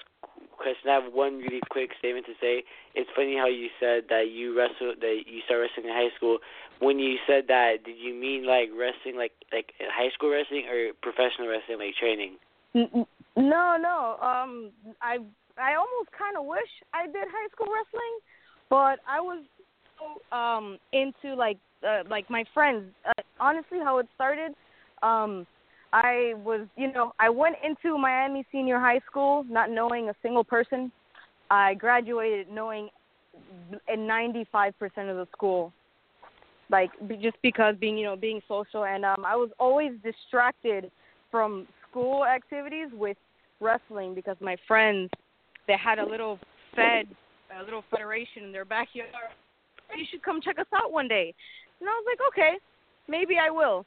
S6: question, I have one really quick statement to say. It's funny how you said that you wrestled, that you started wrestling in high school. When you said that, did you mean like wrestling, like like high school wrestling, or professional wrestling, like training?
S9: No, no. Um, I I almost kind of wish I did high school wrestling, but I was so um into like uh, like my friends. Uh, honestly, how it started, um, I was, you know, I went into Miami Senior High School not knowing a single person. I graduated knowing in 95% of the school like just because being you know being social and um I was always distracted from school activities with wrestling because my friends they had a little fed a little federation in their backyard. You should come check us out one day. And I was like, okay, maybe I will.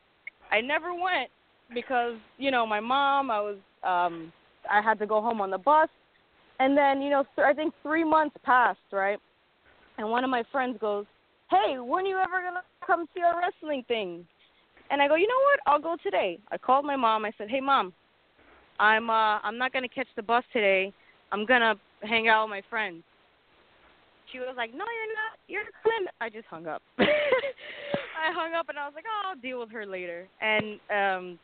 S9: I never went because you know my mom. I was um I had to go home on the bus, and then you know th- I think three months passed, right? And one of my friends goes, "Hey, when are you ever gonna come see our wrestling thing?" And I go, "You know what? I'll go today." I called my mom. I said, "Hey, mom, I'm uh I'm not gonna catch the bus today. I'm gonna hang out with my friends." She was like, "No, you're not. You're coming." I just hung up. (laughs) I hung up and I was like, "Oh, I'll deal with her later." And um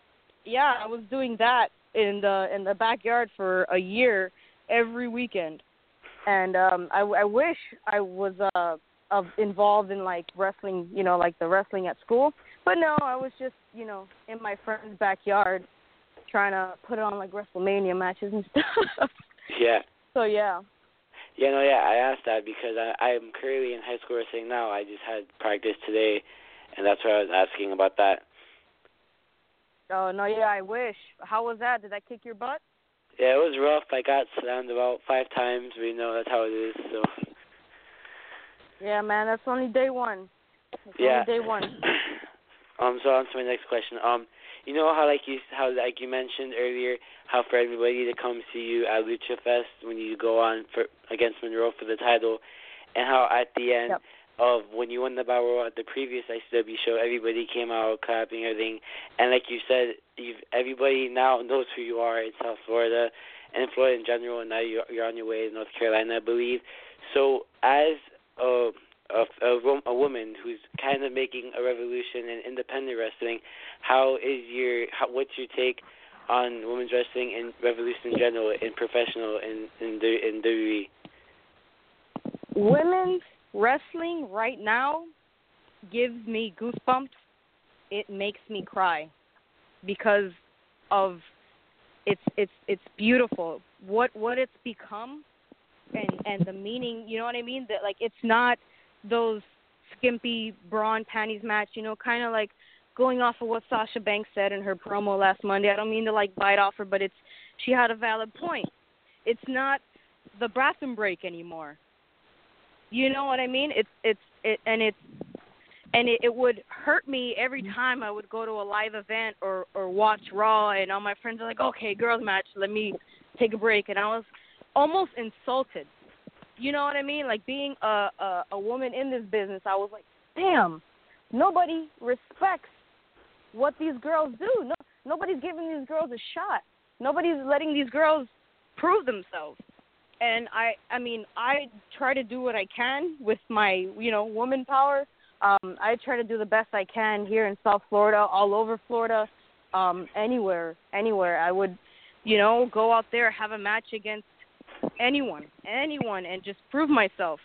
S9: yeah, I was doing that in the in the backyard for a year every weekend. And um I I wish I was uh of involved in like wrestling, you know, like the wrestling at school. But no, I was just, you know, in my friend's backyard trying to put on like WrestleMania matches and (laughs) stuff.
S6: Yeah.
S9: So yeah.
S6: Yeah, no, yeah. I asked that because I I'm currently in high school wrestling now. I just had practice today, and that's why I was asking about that.
S9: Oh no, yeah, I wish. How was that? Did that kick your butt?
S6: Yeah, it was rough. I got slammed about five times, We know that's how it is. So
S9: Yeah, man, that's only day one. That's
S6: yeah.
S9: only day one. (clears throat)
S6: um. So on to my next question. Um. You know how like you how like you mentioned earlier how for everybody to come see you at Lucha Fest when you go on for against Monroe for the title, and how at the end
S9: Yep.
S6: Of when you won the Battle at the previous ICW show, everybody came out clapping everything, and like you said, you've everybody now knows who you are in South Florida and Florida in general, and now you're, you're on your way to North Carolina, I believe. So as a a, a, a woman who's kind of making a revolution in independent wrestling, how is your how, what's your take on women's wrestling and revolution in general in professional in in the in WWE?
S9: Women's wrestling right now gives me goosebumps. It makes me cry because of it's it's it's beautiful. What what it's become and and the meaning, you know what I mean? That like it's not those skimpy bra and panties match, you know, kind of like going off of what Sasha Banks said in her promo last Monday. I don't mean to like bite off her, but it's she had a valid point. It's not the bathroom break anymore. You know what I mean? It's it's it and it's and it, it would hurt me every mm-hmm. time I would go to a live event or or watch Raw and all my friends are like, "Okay, girls match, let me take a break." And I was almost insulted. You know what I mean? Like being a a, a woman in this business, I was like, "Damn, nobody respects what these girls do. No, nobody's giving these girls a shot. Nobody's letting these girls prove themselves." And I I mean, I try to do what I can with my, you know, woman power. Um I try to do the best I can here in South Florida, all over Florida, um anywhere, anywhere. I would, you know, go out there have a match against anyone, anyone and just prove myself.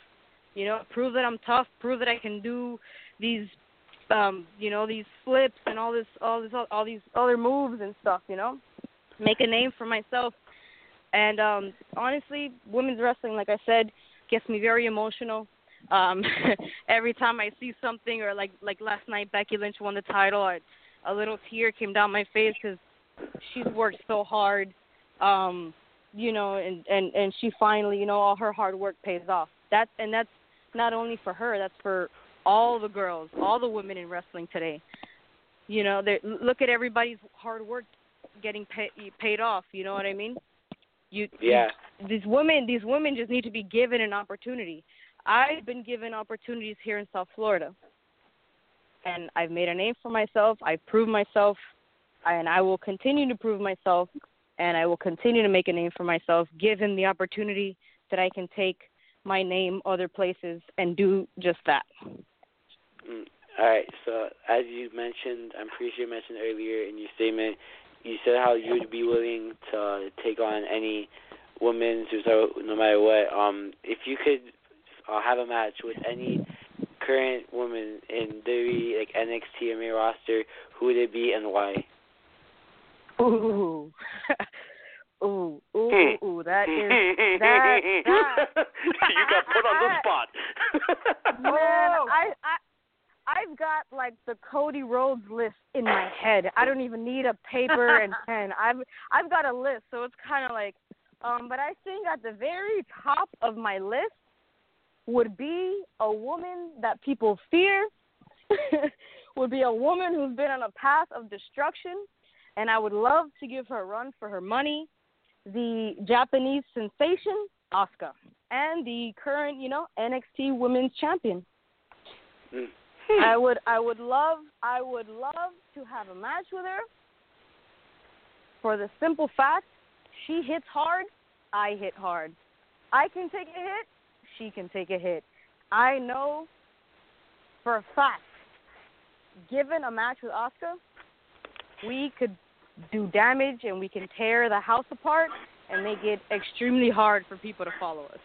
S9: You know, prove that I'm tough, prove that I can do these um, you know, these flips and all this all this all these other moves and stuff, you know? Make a name for myself. And um honestly, women's wrestling, like I said, gets me very emotional. Um (laughs) every time I see something or like like last night Becky Lynch won the title, I, a little tear came down my face cuz she's worked so hard. Um you know, and and and she finally, you know, all her hard work pays off. That's and that's not only for her, that's for all the girls, all the women in wrestling today. You know, look at everybody's hard work getting pay, paid off. You know what I mean? You,
S6: Yeah.
S9: these women, these women just need to be given an opportunity. I've been given opportunities here in South Florida, and I've made a name for myself. I've proved myself, and I will continue to prove myself, and I will continue to make a name for myself, given the opportunity that I can take my name other places and do just that.
S6: Mm. All right. So as you mentioned, I'm pretty sure you mentioned earlier in your statement, you said how you would be willing to take on any woman, so no matter what. Um, if you could uh, have a match with any current woman in WWE, like NXT or main roster, who would it be and why?
S9: Ooh. (laughs) ooh, ooh, ooh, ooh, that (laughs) is that, (laughs) that.
S4: you got put on the spot.
S9: Man, I I I've got like the Cody Rhodes list in my head. I don't even need a paper (laughs) and pen. I've I've got a list, so it's kind of like um but I think at the very top of my list would be a woman that people fear. (laughs) would be a woman who's been on a path of destruction and I would love to give her a run for her money. The Japanese sensation, Asuka, and the current, you know, NXT Women's Champion.
S6: Mm. Hmm.
S9: I would, I would love, I would love to have a match with her. For the simple fact, she hits hard, I hit hard. I can take a hit, she can take a hit. I know for a fact, given a match with Asuka, we could do damage and we can tear the house apart and make it extremely hard for people to follow us.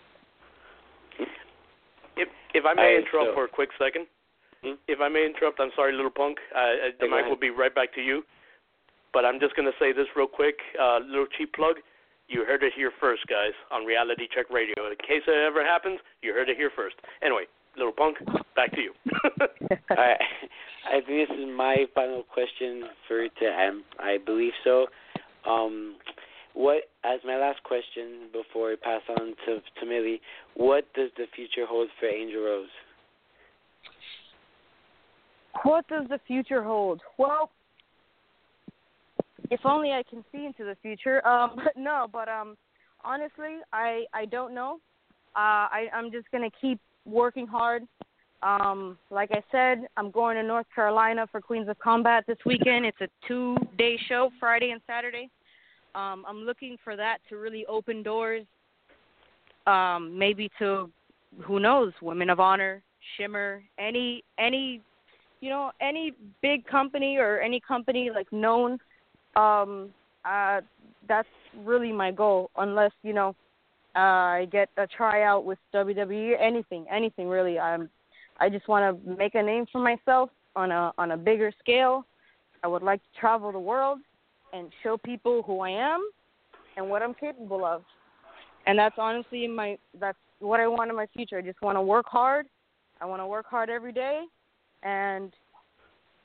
S4: If if I may
S6: I-
S4: interrupt
S6: so-
S4: for a quick second.
S6: Hmm?
S4: If I may interrupt, I'm sorry, little punk. Uh, the mic will be right back to you. But I'm just gonna say this real quick, uh, little cheap plug. You heard it here first, guys, on Reality Check Radio. In case it ever happens, you heard it here first. Anyway, little punk, back to you. (laughs)
S6: I I think this is my final question for to end. I believe so. Um, what as my last question before I pass on to to Millie, what does the future hold for Angel Rose?
S9: What does the future hold? Well, if only I can see into the future. (laughs) Um, but no, but um, honestly, I I don't know. Uh, I I'm just gonna keep working hard. Um, like I said, I'm going to North Carolina for Queens of Combat this weekend. It's a two-day show, Friday and Saturday. Um, I'm looking for that to really open doors. Um, maybe to, who knows, Women of Honor, Shimmer, any any you know any big company or any company like known um uh that's really my goal unless you know uh i get a tryout with wwe anything anything really. I'm i just want to make a name for myself on a on a bigger scale. I would like to travel the world and show people who i am and what i'm capable of. And that's honestly my that's what i want in my future. I just want to work hard. I want to work hard every day and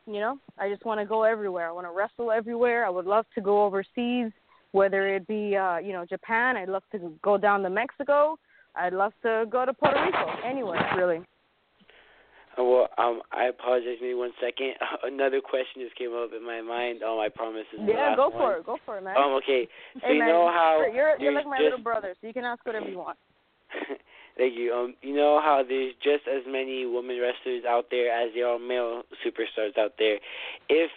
S9: you know i just want to go everywhere i want to wrestle everywhere i would love to go overseas whether it be uh you know japan i'd love to go down to mexico i'd love to go to puerto rico anywhere really
S6: Uh, Well, um, I apologize. Maybe one second. (laughs) Another question just came up in my mind. Um, I promise this
S9: yeah go
S6: one.
S9: for it go for it man
S6: Um, okay. So
S9: hey
S6: you
S9: man
S6: know how
S9: you're you're, you're like my
S6: just,
S9: little brother so you can ask whatever you want (laughs)
S6: Thank you. Um, you know how there's just as many women wrestlers out there as there are male superstars out there. If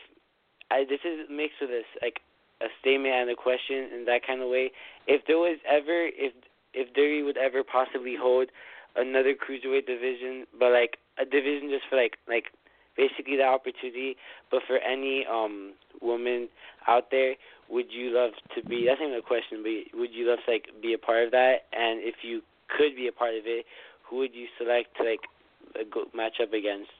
S6: I this is mixed with this like a statement and a question in that kind of way. If there was ever if if there would ever possibly hold another cruiserweight division, but like a division just for like like basically the opportunity, but for any um woman out there, would you love to be? That's not even a question, but would you love to like be a part of that? And if you could be a part of it, who would you select to like uh, go match up against?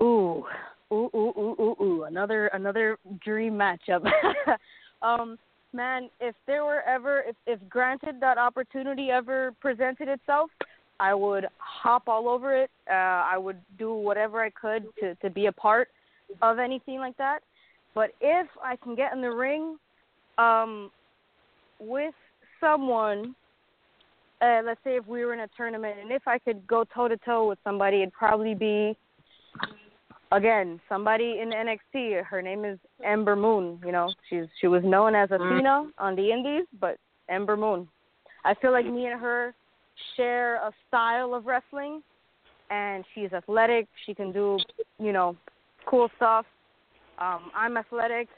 S9: Ooh, ooh, ooh, ooh, ooh, ooh! Another another dream matchup. (laughs) um, man, if there were ever, if if granted that opportunity ever presented itself, I would hop all over it. Uh, I would do whatever I could to to be a part of anything like that. But if I can get in the ring, um, with someone. Uh, let's say if we were in a tournament, and if I could go toe to toe with somebody, it'd probably be again, somebody in NXT. Her name is Ember Moon. You know, she's she was known as Athena on the Indies, but Ember Moon. I feel like me and her share a style of wrestling, and she's athletic. She can do, you know, cool stuff. Um, I'm athletic.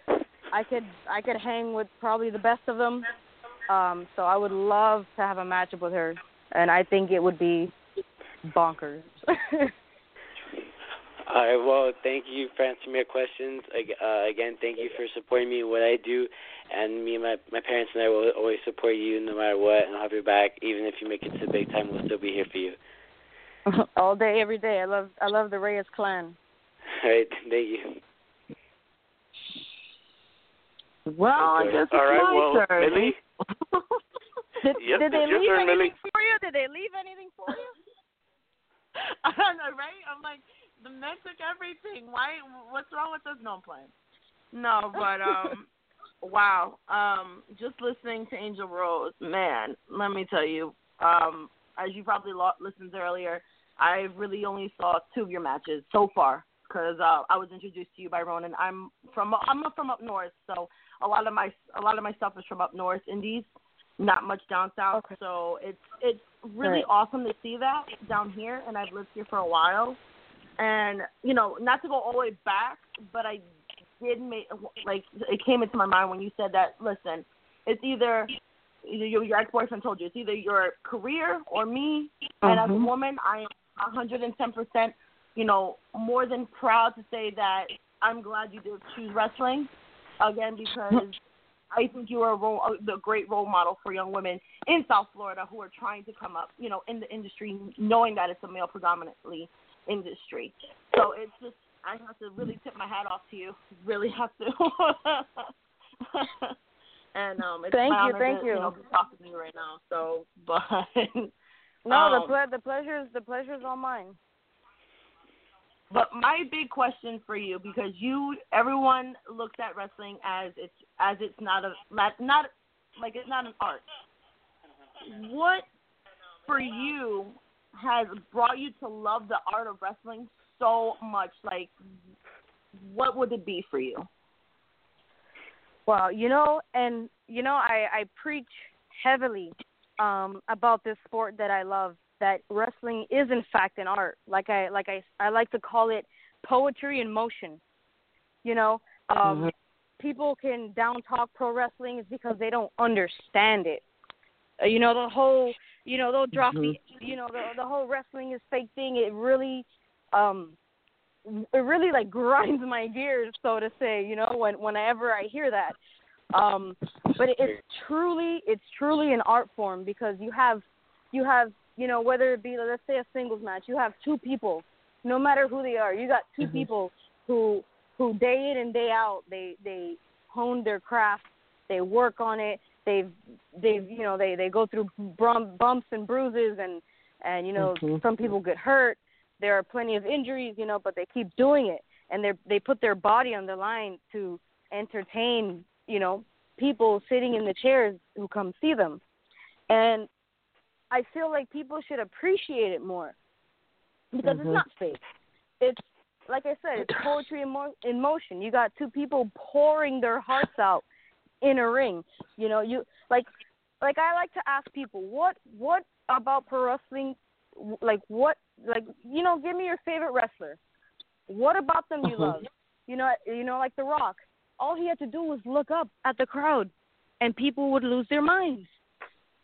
S9: I could I could hang with probably the best of them. Um, so I would love to have a matchup with her, and I think it would be bonkers. (laughs)
S6: All right. Well, thank you for answering my questions. Uh, again, thank you for supporting me in what I do, and me and my my parents and I will always support you no matter what, and I'll have your back. Even if you make it to the big time, we'll still be here for you. (laughs)
S9: All day, every day. I love I love the Reyes clan.
S6: All right. (laughs) Thank you.
S7: Well, I guess it's
S4: All right,
S7: my
S4: well,
S7: turn.
S4: Millie.
S9: Did,
S4: Yep,
S9: did they leave anything
S4: Millie.
S9: for you? Did they leave anything for you? (laughs)
S7: I don't know, right? I'm like, the men took everything. Why? What's wrong with this? No, I'm playing. No, but um, (laughs) wow. Um, just listening to Angel Rose, man. Let me tell you. Um, as you probably lo- listened earlier, I really only saw two of your matches so far because uh, I was introduced to you by Ronan. I'm from I'm from up north, so a lot of my a lot of my stuff is from up north, Indies, not much down south. So it's it's really
S9: Right.
S7: awesome to see that down here, and I've lived here for a while. And you know, not to go all the way back, but I did make like it came into my mind when you said that. Listen, it's either either your, your ex-boyfriend told you it's either your career or me. And as a
S9: Mhm.
S7: woman, I am 110%, you know, more than proud to say that I'm glad you did choose wrestling again because I think you are a role, a, great role model for young women in South Florida who are trying to come up, you know, in the industry, knowing that it's a male predominantly industry. So it's just I have to really tip my hat off to you. (laughs) Really have to. (laughs) and um, it's
S9: Thank
S7: my
S9: you, thank
S7: to,
S9: you.
S7: know, be talking to you right now. So, (laughs) but
S9: No,
S7: um,
S9: the ple- the pleasure's the pleasure's all mine.
S7: But my big question for you, because you, everyone looks at wrestling as it's as it's not a not, not like it's not an art. What for you has brought you to love the art of wrestling so much? Like, what would it be for you?
S9: Well, you know, and you know, I I preach heavily um about this sport that I love. That wrestling is in fact an art. Like I like I I like to call it poetry in motion. You know, um people can down talk pro wrestling is because they don't understand it. Uh, you know the whole you know they'll drop the you know the the whole wrestling is fake thing. It really um it really like (laughs) grinds my gears so to say you know when whenever i hear that um but it's truly it's truly an art form because you have you have you know whether it be let's say a singles match you have two people no matter who they are you got 2 people who who day in and day out they they hone their craft they work on it they've they've you know they they go through bumps and bruises and and you know
S7: Mhm.
S9: some people get hurt there are plenty of injuries, you know, but they keep doing it and they they put their body on the line to entertain, you know, people sitting in the chairs who come see them. And I feel like people should appreciate it more because
S7: Mhm.
S9: it's not fake. It's like I said, it's poetry in, mo- in motion. You got two people pouring their hearts out in a ring. You know, you like like I like to ask people, what what about pro wrestling like what like you know give me your favorite wrestler what about them you
S7: Mhm.
S9: love you know you know like the rock all he had to do was look up at the crowd and people would lose their minds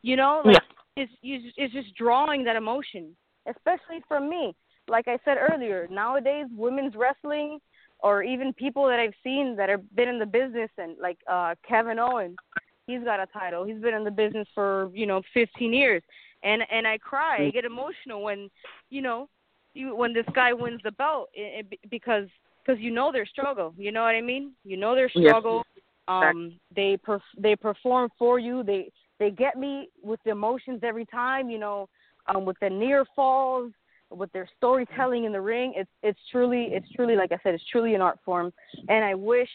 S9: you know like it's you- it's just drawing that emotion especially from me like i said earlier nowadays women's wrestling or even people that i've seen that have been in the business and like uh kevin owens he's got a title he's been in the business for you know 15 years and and I cry. I get emotional when you know you when this guy wins the belt it, it, because because you know their struggle. You know what I mean? You know their
S7: Yes.
S9: struggle. Um, they perf- they perform for you. They they get me with the emotions every time. You know, um, with the near falls, with their storytelling in the ring. It's it's truly it's truly like I said, it's truly an art form. And I wish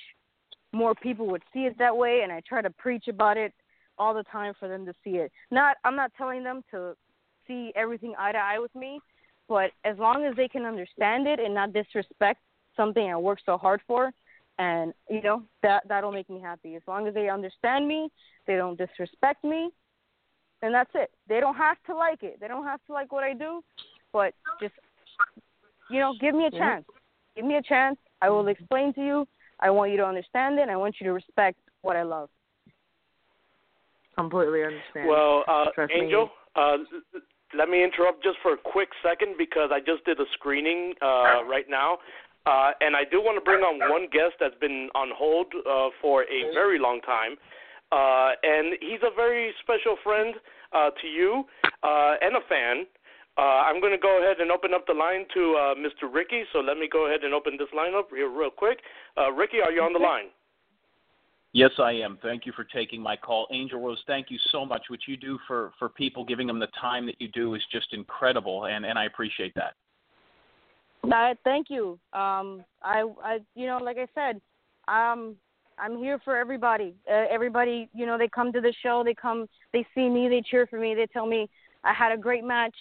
S9: more people would see it that way. And I try to preach about it all the time for them to see it. Not I'm not telling them to see everything eye to eye with me, but as long as they can understand it and not disrespect something I worked so hard for, and you know that that'll make me happy. As long as they understand me, they don't disrespect me, and that's it. They don't have to like it. They don't have to like what I do, but just you know, give me a chance. Give me a chance. I will explain to you. I want you to understand it. and I want you to respect what I love.
S7: Completely understand.
S4: Well, uh,
S7: Trust me.
S4: Angel, uh, l- l- let me interrupt just for a quick second because I just did a screening uh, right now. Uh, and I do want to bring on one guest that's been on hold uh, for a very long time. Uh, and he's a very special friend uh, to you uh, and a fan. Uh, I'm going to go ahead and open up the line to uh, Mr. Ricky. So let me go ahead and open this line up real, real quick. Uh, Ricky, are you on the line?
S10: Yes, I am. Thank you for taking my call. Angel Rose, thank you so much. What you do for, for people, giving them the time that you do is just incredible, and, and I appreciate that.
S9: Uh, thank you. Um, I, I, you know, like I said, um, I'm here for everybody. Uh, everybody, you know, they come to the show, they come, they see me, they cheer for me, they tell me I had a great match.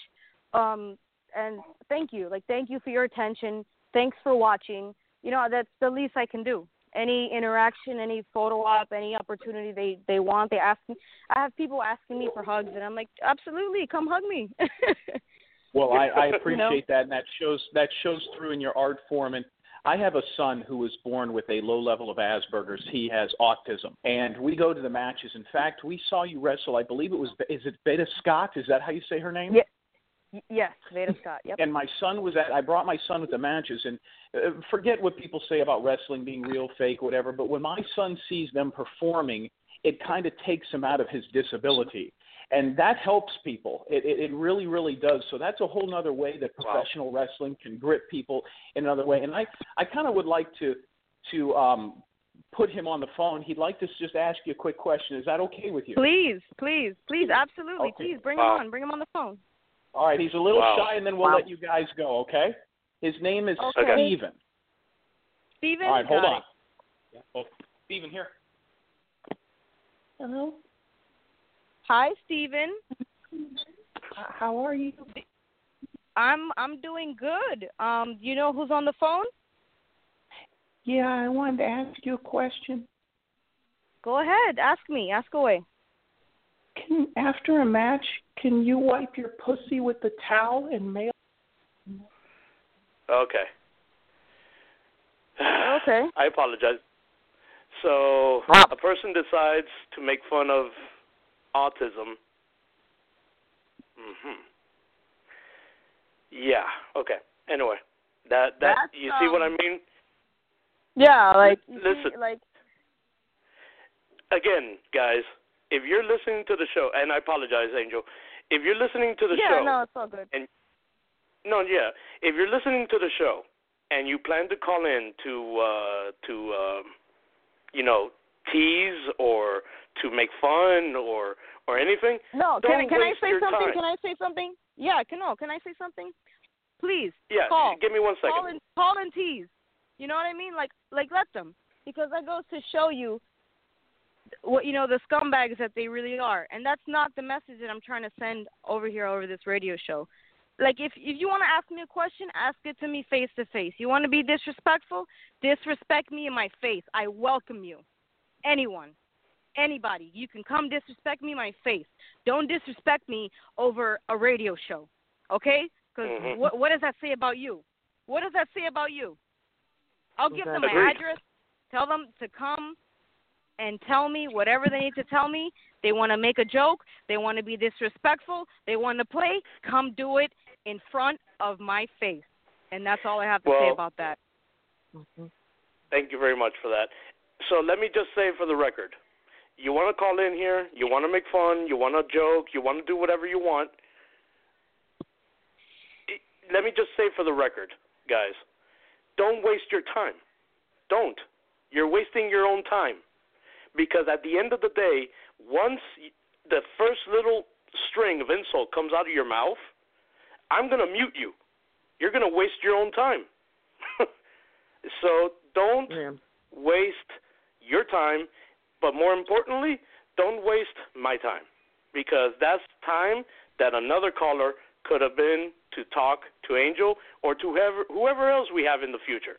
S9: Um, and thank you. Like, thank you for your attention. Thanks for watching. You know, that's the least I can do any interaction, any photo op, any opportunity they they want. They ask me. I have people asking me for hugs, and I'm like, absolutely, come hug me. (laughs)
S10: well, I, I (laughs) appreciate
S9: know?
S10: that, and that shows that shows through in your art form. And I have a son who was born with a low level of Asperger's. He has autism, and we go to the matches. In fact, we saw you wrestle. I believe it was is it Veda Scott? Is that how you say her name?
S9: Yeah. Yes, Veda Scott. Yep.
S10: And my son was at. I brought my son with the matches, and uh, forget what people say about wrestling being real, fake, whatever. But when my son sees them performing, it kind of takes him out of his disability, and that helps people. It, it, it really, really does. So that's a whole other way that professional wow. wrestling can grip people in another way. And I, I kind of would like to, to um, put him on the phone. He'd like to just ask you a quick question. Is that okay with you?
S9: Please, please, please, absolutely,
S10: okay.
S9: please bring
S10: wow.
S9: him on. Bring him on the phone.
S10: All right, he's a little
S4: wow.
S10: shy, and then we'll
S9: wow.
S10: let you guys go. Okay. His name is
S9: okay.
S10: Steven.
S9: Steven.
S10: All right, hold on.
S9: It.
S10: Yeah. Oh, Steven here.
S11: Hello.
S9: Hi, Steven.
S11: How are you?
S9: I'm I'm doing good. Um, you know who's on the phone?
S11: Yeah, I wanted to ask you a question.
S9: Go ahead, ask me. Ask away.
S11: Can after a match, can you wipe your pussy with the towel and mail?
S4: Okay.
S9: Okay. (sighs)
S4: I apologize. So a person decides to make fun of autism. Mhm. Yeah. Okay. Anyway, that that
S9: That's,
S4: you see what I
S9: um,
S4: mean?
S9: Yeah, like
S4: Listen.
S9: see, like
S4: Again, guys, if you're listening to the show, and I apologize, Angel, if you're listening to the
S9: yeah,
S4: show,
S9: no, it's all good.
S4: and no, yeah, if you're listening to the show and you plan to call in to uh to um you know tease or to make fun or or anything,
S9: No,
S4: don't
S9: can I can I say something?
S4: time.
S9: Can I say something? Yeah, can no, can I say something? Please.
S4: yeah,
S9: call.
S4: give me one second.
S9: Call and call and tease. You know what I mean? Like like let them. Because that goes to show you what you know, the scumbags that they really are. And that's not the message that I'm trying to send over here over this radio show. Like if if you want to ask me a question, ask it to me face to face. You want to be disrespectful? Disrespect me in my face. I welcome you. Anyone. Anybody. You can come disrespect me in my face. Don't disrespect me over a radio show. Okay? Because
S4: Mhm.
S9: what what does that say about you? What does that say about you? I'll give them my
S4: Agreed.
S9: address. Tell them to come and tell me whatever they need to tell me. They want to make a joke. They want to be disrespectful. They want to play. Come do it in front of my face. And that's all I have to say about that.
S4: Thank you very much for that. So let me just say for the record, you want to call in here, you want to make fun, you want to joke, you want to do whatever you want. Let me just say for the record, guys, don't waste your time. Don't. You're wasting your own time. Because at the end of the day, once the first little string of insult comes out of your mouth, I'm going to mute you. You're going to waste your own time. (laughs) so don't
S7: Yeah.
S4: Waste your time, but more importantly, don't waste my time because that's time that another caller could have been to talk to Angel or to whoever whoever else we have in the future.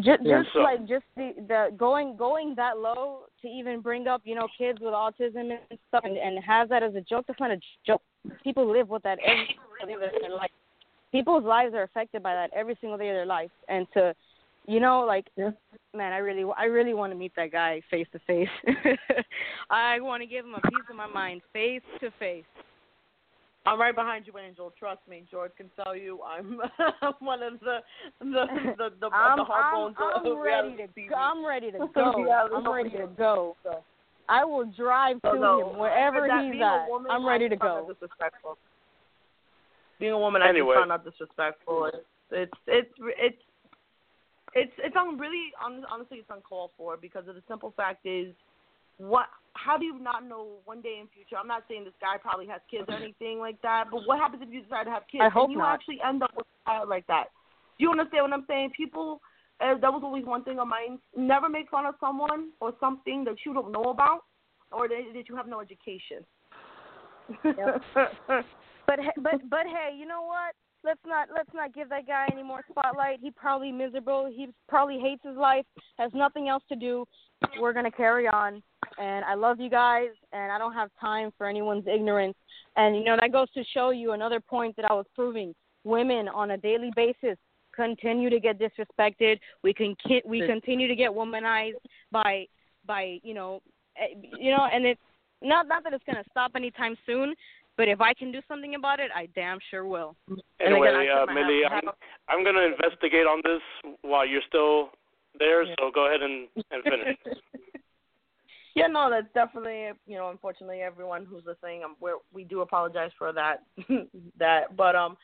S9: Just,
S4: Yeah.
S9: just
S4: So-
S9: like just the the going going that low to even bring up you know kids with autism and stuff and, and have that as a joke. That's not a joke. People live with that every single day of their life. People's lives are affected by that every single day of their life. And to, you know, like, man, I really I really want to meet that guy face to face. I want to give him a piece of my mind face to face.
S7: I'm right behind you, Angel. Trust me, George can tell you I'm (laughs) one of the the the the,
S9: I'm,
S7: the hard
S9: I'm,
S7: bones
S9: I'm
S7: of
S9: ready to
S7: TV.
S9: go. I'm ready to (laughs) go.
S7: Yeah,
S9: I'm ready to go. I will drive to
S7: no,
S9: him wherever
S7: that
S9: he's
S7: being a
S9: at.
S7: woman,
S9: I'm ready
S7: I
S9: to
S7: find
S9: go.
S7: Disrespectful. Being a woman, I
S4: Anyway.
S7: just find that disrespectful. It's it's it's it's it's on really hon- honestly it's uncalled for because of the simple fact is what how do you not know one day in future? I'm not saying this guy probably has kids or anything like that but what happens if you decide to have kids?
S9: I hope
S7: and you
S9: not.
S7: actually end up with a child like that? Do you understand what i'm saying? People uh, that was always one thing of mine. Never make fun of someone or something that you don't know about or that, that you have no education. (laughs)
S9: But he- but but hey, you know what? Let's not let's not give that guy any more spotlight. He probably miserable. He probably hates his life. Has nothing else to do. We're gonna carry on. And I love you guys. And I don't have time for anyone's ignorance. And you know that goes to show you another point that I was proving. Women on a daily basis continue to get disrespected. We can ki- we continue to get womanized by by you know eh, you know and it's not not that it's gonna stop anytime soon. But if I can do something about it, I damn sure will.
S4: Anyway,
S9: again,
S4: uh,
S9: tip my hat-
S4: Millie, I'm, I'm going to investigate on this while you're still there, so go ahead and, and finish. (laughs)
S7: Yeah, no, that's definitely you know, unfortunately, everyone who's listening, um, we we do apologize for that. (laughs) that, but um,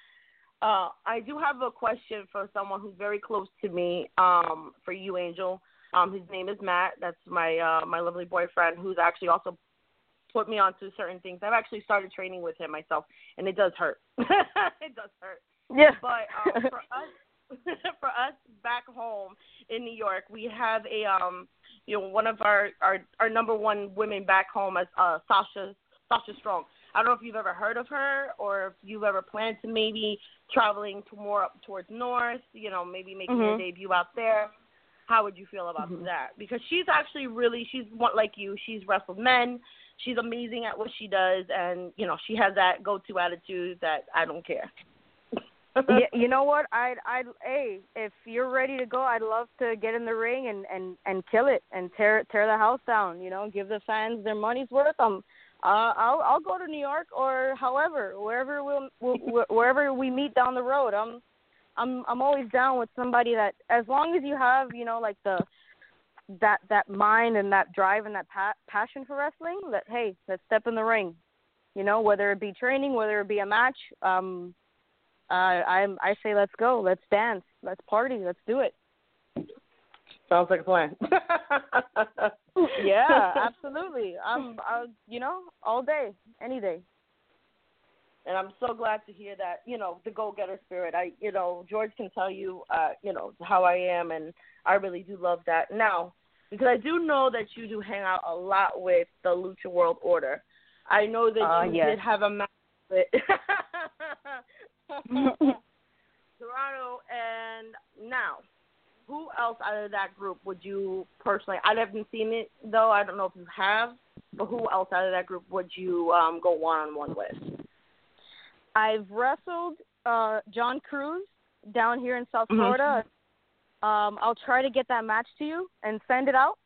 S7: uh, I do have a question for someone who's very close to me. Um, for you, Angel. Um, his name is Matt. That's my uh my lovely boyfriend, who's actually also put me onto certain things. I've actually started training with him myself, and it does hurt. (laughs) it does hurt.
S9: Yeah.
S7: But um, (laughs) for us, (laughs) for us back home in New York, we have a um, you know, one of our our our number one women back home is uh Sasha Sasha Strong. I don't know if you've ever heard of her or if you've ever planned to maybe traveling to more up towards north, you know, maybe making your
S9: Mhm.
S7: debut out there. How would you feel about that? Because she's actually really she's one like you. She's wrestled men. She's amazing at what she does, and you know she has that go-to attitude that I don't care.
S9: yeah, (laughs) you know what? I'd I'd hey, if you're ready to go, I'd love to get in the ring and and and kill it and tear tear the house down. You know, give the fans their money's worth. Um, uh, I'll I'll go to New York or however wherever we'll, we'll wherever we meet down the road. I'm I'm I'm always down with somebody that as long as you have you know like the that that mind and that drive and that pa- passion for wrestling. That hey, let's step in the ring. You know, whether it be training, whether it be a match. Um, uh, I I say let's go, let's dance, let's party, let's do it.
S7: Sounds like a plan. (laughs)
S9: yeah, absolutely. I'm, uh, you know, all day, any day.
S7: And I'm so glad to hear that. You know, the go-getter spirit. I, you know, George can tell you, uh, you know, how I am, and I really do love that. Now, because I do know that you do hang out a lot with the Lucha World Order. I know that
S9: Uh,
S7: you
S9: yes.
S7: did have a match with (laughs) Toronto, and now, who else out of that group would you personally? I haven't seen it though. I don't know if you have, but who else out of that group would you um, go one-on-one with?
S9: I've wrestled uh John Cruz down here in South
S7: Mhm.
S9: Florida. Um, I'll try to get that match to you and send it out.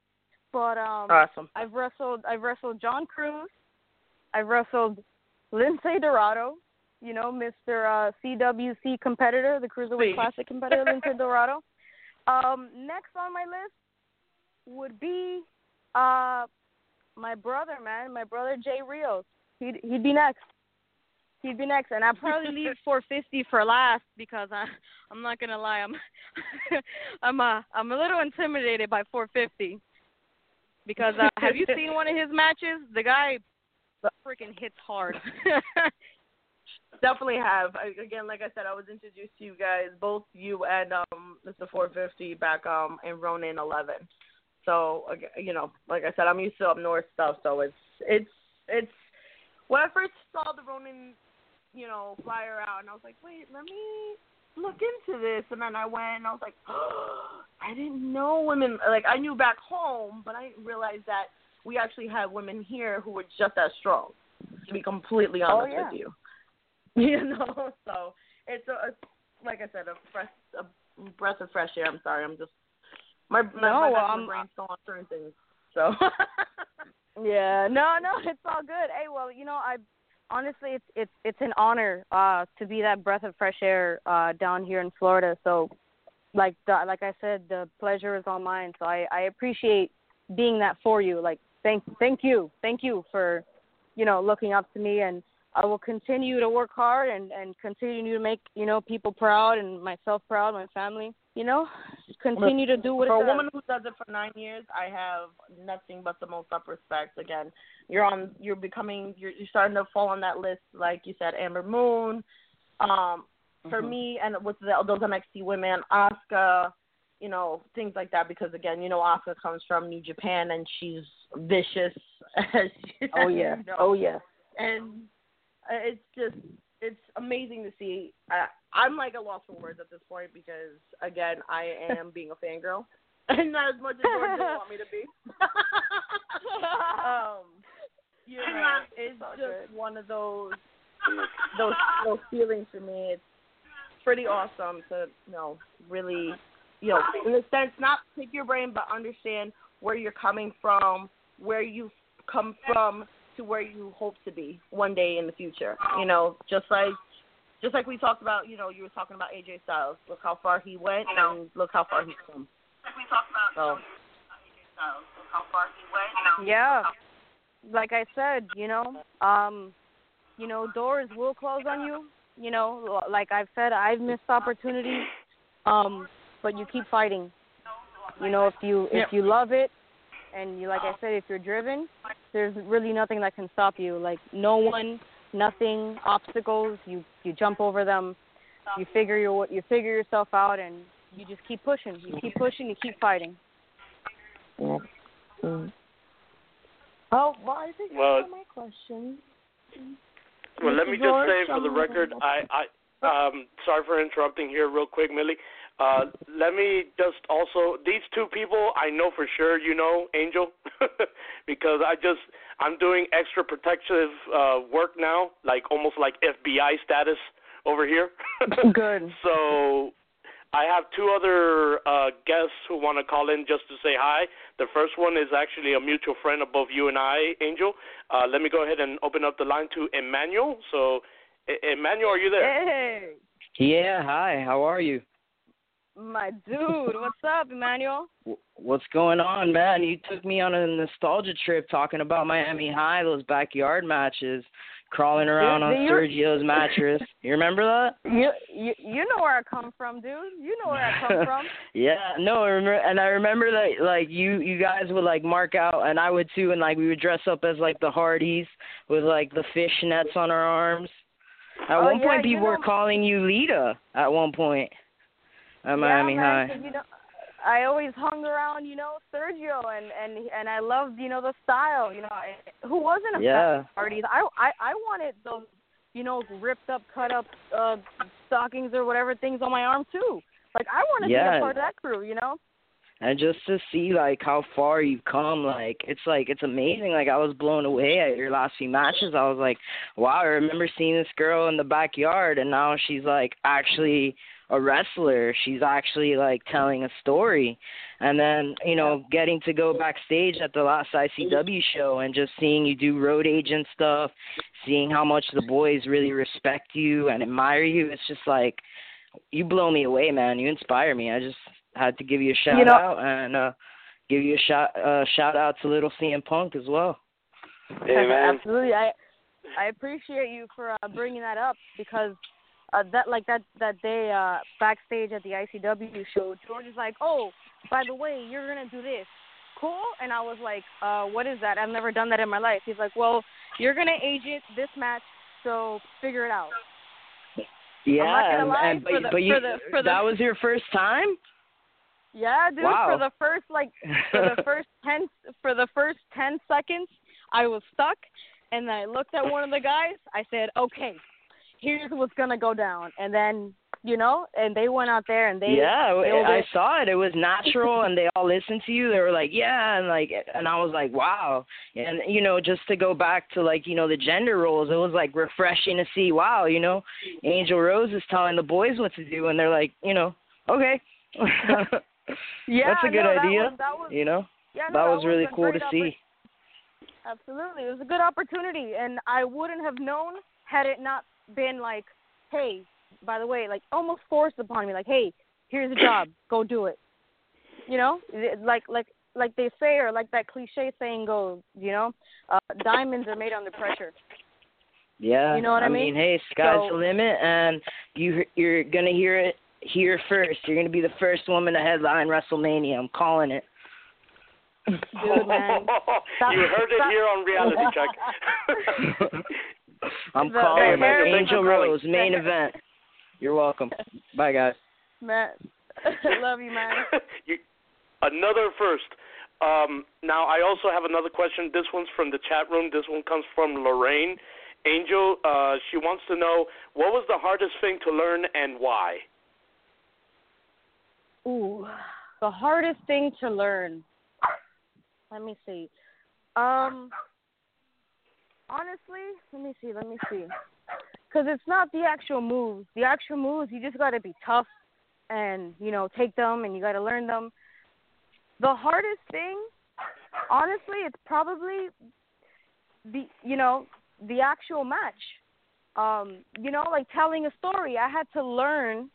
S9: But um,
S7: Awesome.
S9: I've wrestled I've wrestled John Cruz. I've wrestled Lince Dorado. You know, Mr. Uh, CWC competitor, the Cruiserweight. Classic competitor, (laughs) Lince Dorado. Um, next on my list would be uh, my brother, man, my brother Jay Rios. He'd he'd be next. He'd be next, and I'd probably leave (laughs) 450 for last because I I'm not gonna lie, I'm (laughs) I'm uh I'm a little intimidated by 450 because uh, have you (laughs) seen one of his matches? The guy freaking hits hard.
S7: Definitely have. I, again, like I said, I was introduced to you guys, both you and um Mr. 450 back um in Ronin 11. So you know, like I said, I'm used to up north stuff, so it's it's it's. When I first saw the Ronin, you know, flyer out, and I was like, wait, let me look into this, and then I went, and I was like, oh, (gasps) I didn't know women. Like I knew back home, but I didn't realize that we actually have women here who were just as strong. To be completely
S9: Oh,
S7: honest
S9: yeah.
S7: with you. (laughs) you know. So it's a, it's like I said, a fresh a breath of fresh air. I'm sorry, I'm just my my,
S9: No,
S7: my, my
S9: um,
S7: brain's still on certain things. So (laughs)
S9: Yeah, no, no, it's all good. Hey, well, you know, I honestly, it's it's it's an honor uh to be that breath of fresh air uh down here in Florida. So, like the, like I said, the pleasure is all mine. So I I appreciate being that for you. Like, thank thank you, thank you for, you know, looking up to me, and I will continue to work hard and and continue to make you know people proud and myself proud, my family. You know, continue to do what
S7: for a
S9: does.
S7: woman who does it for nine years, I have nothing but the most up respect. Again, you're on, you're becoming, you're, you're starting to fall on that list, like you said, Amber Moon. Um, for
S9: Mm-hmm.
S11: Mhm.
S7: me, and with the, those NXT women, Asuka, you know, things like that. Because again, you know, Asuka comes from New Japan, and she's vicious. (laughs) as
S9: Oh yeah.
S7: you know.
S9: Oh yeah.
S7: and it's just it's amazing to see. I, I'm like a loss for words at this point because again, I am being a fangirl, (laughs) and not as much as Jordan didn't want me to be. (laughs) um, you know, it's just one of those those those feelings for me. It's pretty awesome to you know really you know in a sense not pick your brain but understand where you're coming from, where you've come from to where you hope to be one day in the future. You know, just like just like we talked about, you know, you were talking about AJ Styles. Look how far he went and look how far he's come. Like we talked about so
S9: Yeah. Like I said, you know, um, you know, doors will close on you. You know, like I've said, I've missed opportunities. Um, but you keep fighting. You know, if you if you love it and you like I said, if you're driven, there's really nothing that can stop you. Like no one, nothing, obstacles, you you jump over them. You figure your you figure yourself out and you just keep pushing. You keep pushing, you keep fighting.
S5: Yeah. Mm. Oh, well, I think
S4: Well-
S5: that's all my questions.
S4: Well, let me just say for the record, I, I, um, sorry for interrupting here, real quick, Millie. Uh, let me just also these two people I know for sure you know Angel (laughs) because I just I'm doing extra protective uh, work now, like almost like FBI status over here. (laughs)
S9: Good.
S4: So I have two other uh, guests who want to call in just to say hi. The first one is actually a mutual friend of both you and I, Angel. Uh, let me go ahead and open up the line to Emmanuel. So, E- Emmanuel, are you there?
S9: Hey,
S12: Yeah, hi. How are you?
S9: My dude, what's up, Emmanuel?
S12: What's going on, man? You took me on a nostalgia trip talking about Miami High, those backyard matches, crawling around on
S9: you-
S12: Sergio's mattress. (laughs) You remember that?
S9: You you you know where I come from, dude. You know where I come (laughs) from.
S12: yeah, no, I remember, and I remember that like you you guys would like mark out, and I would too, and like we would dress up as like the Hardys with like the fish nets on our arms. At
S9: Oh,
S12: one
S9: yeah,
S12: point, people were calling you Lita. At one point, at Miami
S9: yeah, man,
S12: High.
S9: you know, I always hung around, you know, Sergio, and and and I loved, you know, the style. You know, I, who wasn't a
S12: Yeah.
S9: fan of parties? I I I wanted those, you know, ripped up, cut up uh stockings or whatever things on my arm too. Like I want to be a part of that crew, you know.
S12: and just to see like how far you've come like it's like it's amazing like i was blown away at your last few matches i was like wow i remember seeing this girl in the backyard and now she's like actually a wrestler she's actually like telling a story and then you know getting to go backstage at the last icw show and just seeing you do road agent stuff seeing how much the boys really respect you and admire you it's just like you blow me away man you inspire me i just had to give you a shout
S9: You know-
S12: out and uh give you a shout uh shout out to little CM Punk as well.
S4: Hey, man.
S9: Absolutely. I I appreciate you for uh, bringing that up because uh, that like that that day uh, backstage at the ICW show, George is like, "Oh, by the way, you're gonna do this, cool?" And I was like, uh, "What is that? I've never done that in my life." He's like, "Well, you're gonna agent this match, so figure it out."
S12: Yeah,
S9: not gonna
S12: and,
S9: lie,
S12: and but,
S9: the-
S12: but you
S9: for the- for the-
S12: that was your first time?
S9: Yeah, dude.
S12: Wow.
S9: For the first like for the (laughs) first ten for the first ten seconds, I was stuck, and I looked at one of the guys. I said, "Okay, here's what's gonna go down." And then you know, and they went out there and they
S12: yeah, I saw it. It was natural, and they all listened to you. They were like, "Yeah," and like, and I was like, "Wow!" And you know, just to go back to like you know the gender roles, it was like refreshing to see. Wow, you know, Angel Rose is telling the boys what to do, and they're like, you know, okay. (laughs)
S9: Yeah,
S12: That's a good
S9: no, that
S12: idea.
S9: was- that was-
S12: you know,
S9: Yeah, no,
S12: that
S9: that
S12: was really cool to see.
S9: Absolutely, it was a good opportunity, and I wouldn't have known had it not been like, "Hey, by the way," like almost forced upon me, like, "Hey, here's a job, (coughs) go do it." You know, like like like they say, or like that cliche saying goes, you know, uh, diamonds are made under pressure.
S12: Yeah,
S9: You know what I mean?
S12: hey, sky's
S9: So-
S12: the limit, and you you're gonna hear it here first. You're gonna be the first woman to headline WrestleMania. I'm calling it.
S9: Dude, man. (laughs)
S4: you heard it here on Reality Check. (laughs) (laughs) (laughs)
S12: I'm
S9: The-
S12: calling
S9: the
S12: it. Angel
S4: Thanks for calling.
S12: Rose, main event. You're welcome. Bye, guys.
S9: Matt, (laughs) love you, Matt. (laughs)
S4: you, another first. Um, now, I also have another question. This one's from the chat room. This one comes from Lorraine. Angel, uh, she wants to know what was the hardest thing to learn and why?
S9: Ooh, the hardest thing to learn. Let me see. Um, honestly, let me see. Let me see. Because it's not the actual moves. The actual moves, you just got to be tough and you know take them, and you got to learn them. The hardest thing, honestly, it's probably the you know the actual match. Um, you know, like telling a story. I had to learn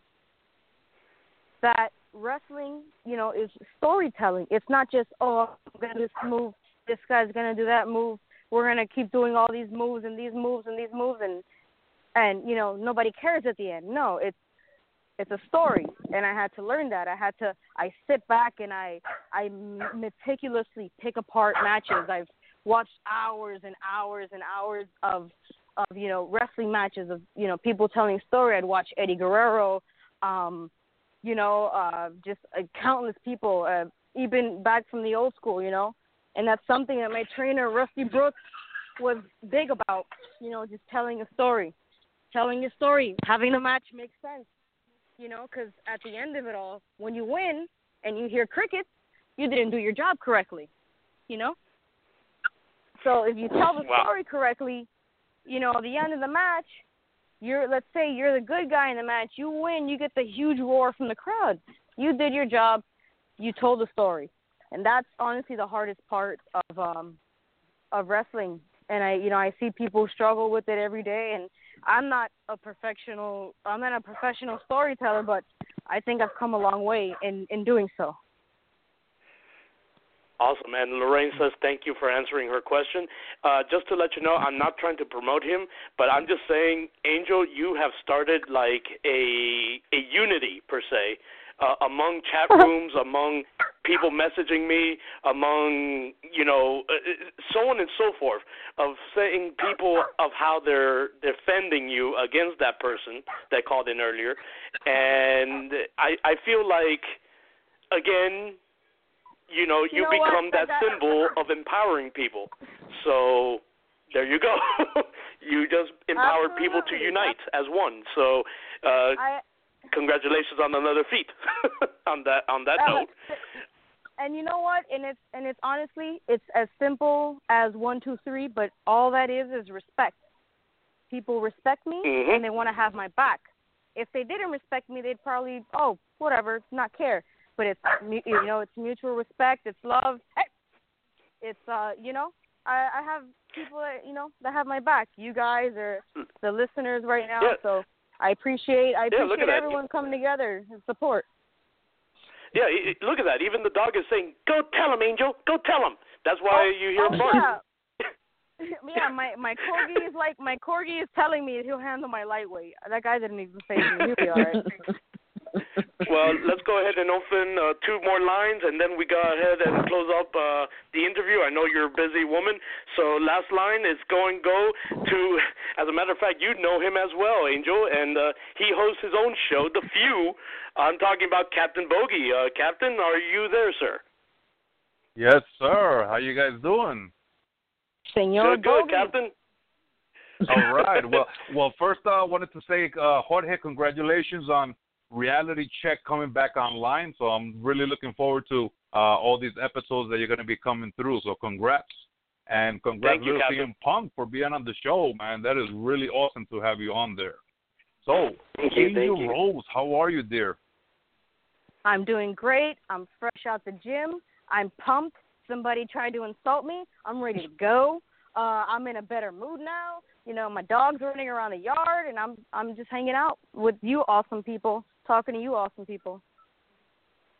S9: that wrestling, you know, is storytelling. It's not just oh, I'm gonna do this move, this guy's gonna do that move. We're gonna keep doing all these moves and these moves and these moves and and you know nobody cares at the end. No, it's it's a story, and I had to learn that. I had to. I sit back and I I meticulously pick apart matches. I've watched hours and hours and hours of of you know wrestling matches of you know people telling story. I'd watch Eddie Guerrero. Um, you know, uh, just uh, countless people, uh, even back from the old school, you know. And that's something that my trainer, Rusty Brooks, was big about, you know, just telling a story. Telling a story, having the match make sense, you know, because at the end of it all, when you win and you hear crickets, you didn't do your job correctly, you know? So if you tell the
S4: Wow.
S9: story correctly, you know, at the end of the match, you're let's say you're the good guy in the match, you win, you get the huge roar from the crowd. You did your job, you told the story. And that's honestly the hardest part of um of wrestling. And I you know, I see people struggle with it every day and I'm not a professional I'm not a professional storyteller, but I think I've come a long way in in doing so.
S4: Awesome. And Lorraine says thank you for answering her question. Uh, just to let you know, I'm not trying to promote him, but I'm just saying, Angel, you have started like a a unity per se uh, among chat (laughs) rooms, among people messaging me, among you know, uh, so on and so forth, of saying people of how they're defending you against that person that called in earlier, and I I feel like again you know, you,
S9: You know what?
S4: become that
S9: That-
S4: symbol of empowering people. So there you go. (laughs) you just empowered people to unite as one. So uh,
S9: I
S4: congratulations on another feat. (laughs) on that on that
S9: Uh,
S4: note.
S9: and you know what? And it's and it's honestly it's as simple as one, two, three, but all that is is respect. People respect me
S4: Mhm.
S9: and they want to have my back. If they didn't respect me, they'd probably oh whatever, not care. But it's you know it's mutual respect, it's love. It's uh you know I I have people that you know that have my back. You guys are the listeners right now,
S4: Yeah.
S9: so I appreciate I
S4: Yeah,
S9: appreciate
S4: at that.
S9: everyone coming together and support.
S4: Yeah, look at that. Even the dog is saying, "Go tell him, Angel. Go tell him." That's why oh, you hear
S9: oh,
S4: him bark.
S9: yeah. (laughs) yeah, my my corgi is like my corgi is telling me he'll handle my lightweight. That guy didn't even say anything. He'll be all right. (laughs)
S4: well, let's go ahead and open uh, two more lines, and then we go ahead and close up uh, the interview. I know you're a busy woman, so last line is going go to. As a matter of fact, you know him as well, Angel, and uh, he hosts his own show, The Few. I'm talking about Captain Bogey. Uh, Captain, are you there, sir?
S13: Yes, sir. How you guys doing?
S9: Senor
S4: good, good, Captain.
S13: All right. Well, well, first uh, I wanted to say, uh, Jorge, congratulations on Reality Check coming back online. So I'm really looking forward to uh, all these episodes that you're going to be coming through. So congrats. And congrats
S4: Thank
S13: to CM Punk for being on the show, man. That is really awesome to have you on there. So,
S4: Thank you,
S13: Angel
S4: thank you.
S13: Rose, how are you, dear?
S9: I'm doing great. I'm fresh out the gym. I'm pumped. Somebody tried to insult me. I'm ready to go. Uh, I'm in a better mood now. You know, my dog's running around the yard, and I'm I'm just hanging out with you, awesome people, talking to you, awesome people.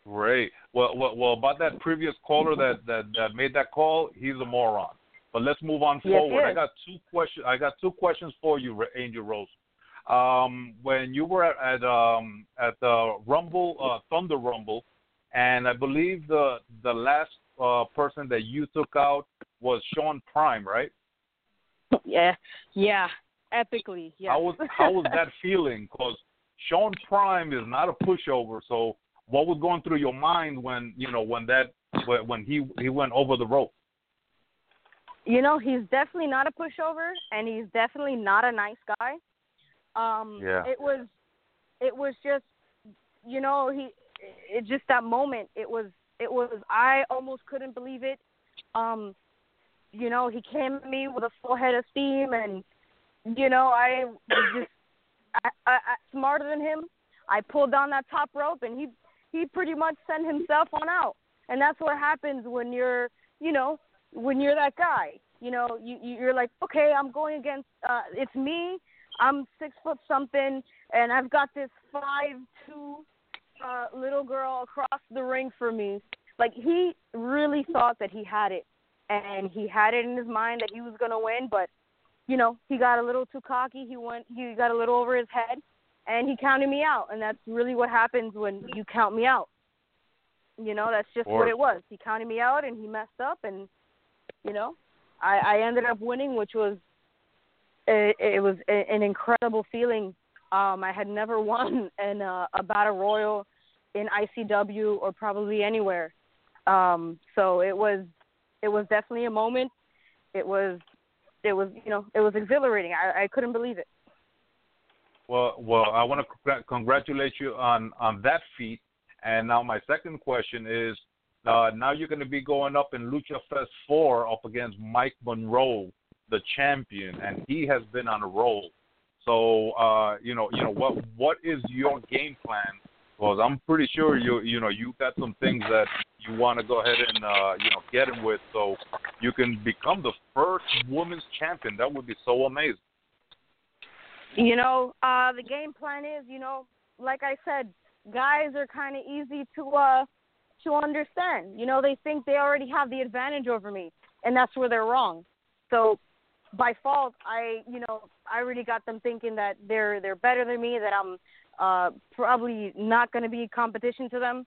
S13: Great. Well, well, well, about that previous caller that, that that made that call, he's a moron. But let's move on
S9: Yes,
S13: forward. I got two questions. I got two questions for you, Angel Rose. um, when you were at, at um, at the Rumble uh, Thunder Rumble, and I believe the the last uh, person that you took out was Sean Prime, right?
S9: Yeah, yeah, epically. Yeah.
S13: How was how was that feeling? Because Sean Prime is not a pushover. So what was going through your mind when you know when that when he he went over the rope?
S9: You know, he's definitely not a pushover, and he's definitely not a nice guy. Um,
S13: yeah.
S9: It was, it was just, you know, he, it just that moment. It was, it was. I almost couldn't believe it. Um, you know, he came at me with a full head of steam, and you know, I was just I, I, smarter than him. I pulled down that top rope, and he he pretty much sent himself on out. And that's what happens when you're, you know, when you're that guy. You know, you you're like, okay, I'm going against. uh It's me. I'm six foot something, and I've got this five two uh, little girl across the ring for me. Like he really thought that he had it, and he had it in his mind that he was gonna win, but you know, he got a little too cocky. He went, he got a little over his head, and he counted me out. And that's really what happens when you count me out. You know, that's just what it was. He counted me out, and he messed up, and you know, I, I ended up winning, which was it, it was an incredible feeling. Um, I had never (laughs) won in a, a battle royal in ICW or probably anywhere. Um, so it was it was definitely a moment. It was it was you know it was exhilarating. I, I couldn't believe it.
S13: Well, well, I want to congratulate you on on that feat. And now my second question is, uh, now you're going to be going up in Lucha Fest four up against Mike Monroe, the champion, and he has been on a roll. So, uh, you know, you know what what is your game plan? Because I'm pretty sure you you know you've got some things that you want to go ahead and uh, you know get him with, so you can become the first women's champion. That would be so amazing.
S9: You know, uh, the game plan is, you know, like I said, guys are kind of easy to uh, to understand. You know, they think they already have the advantage over me, and that's where they're wrong. So by fault, I, you know, I really got them thinking that they're they're better than me, that I'm uh, probably not going to be competition to them.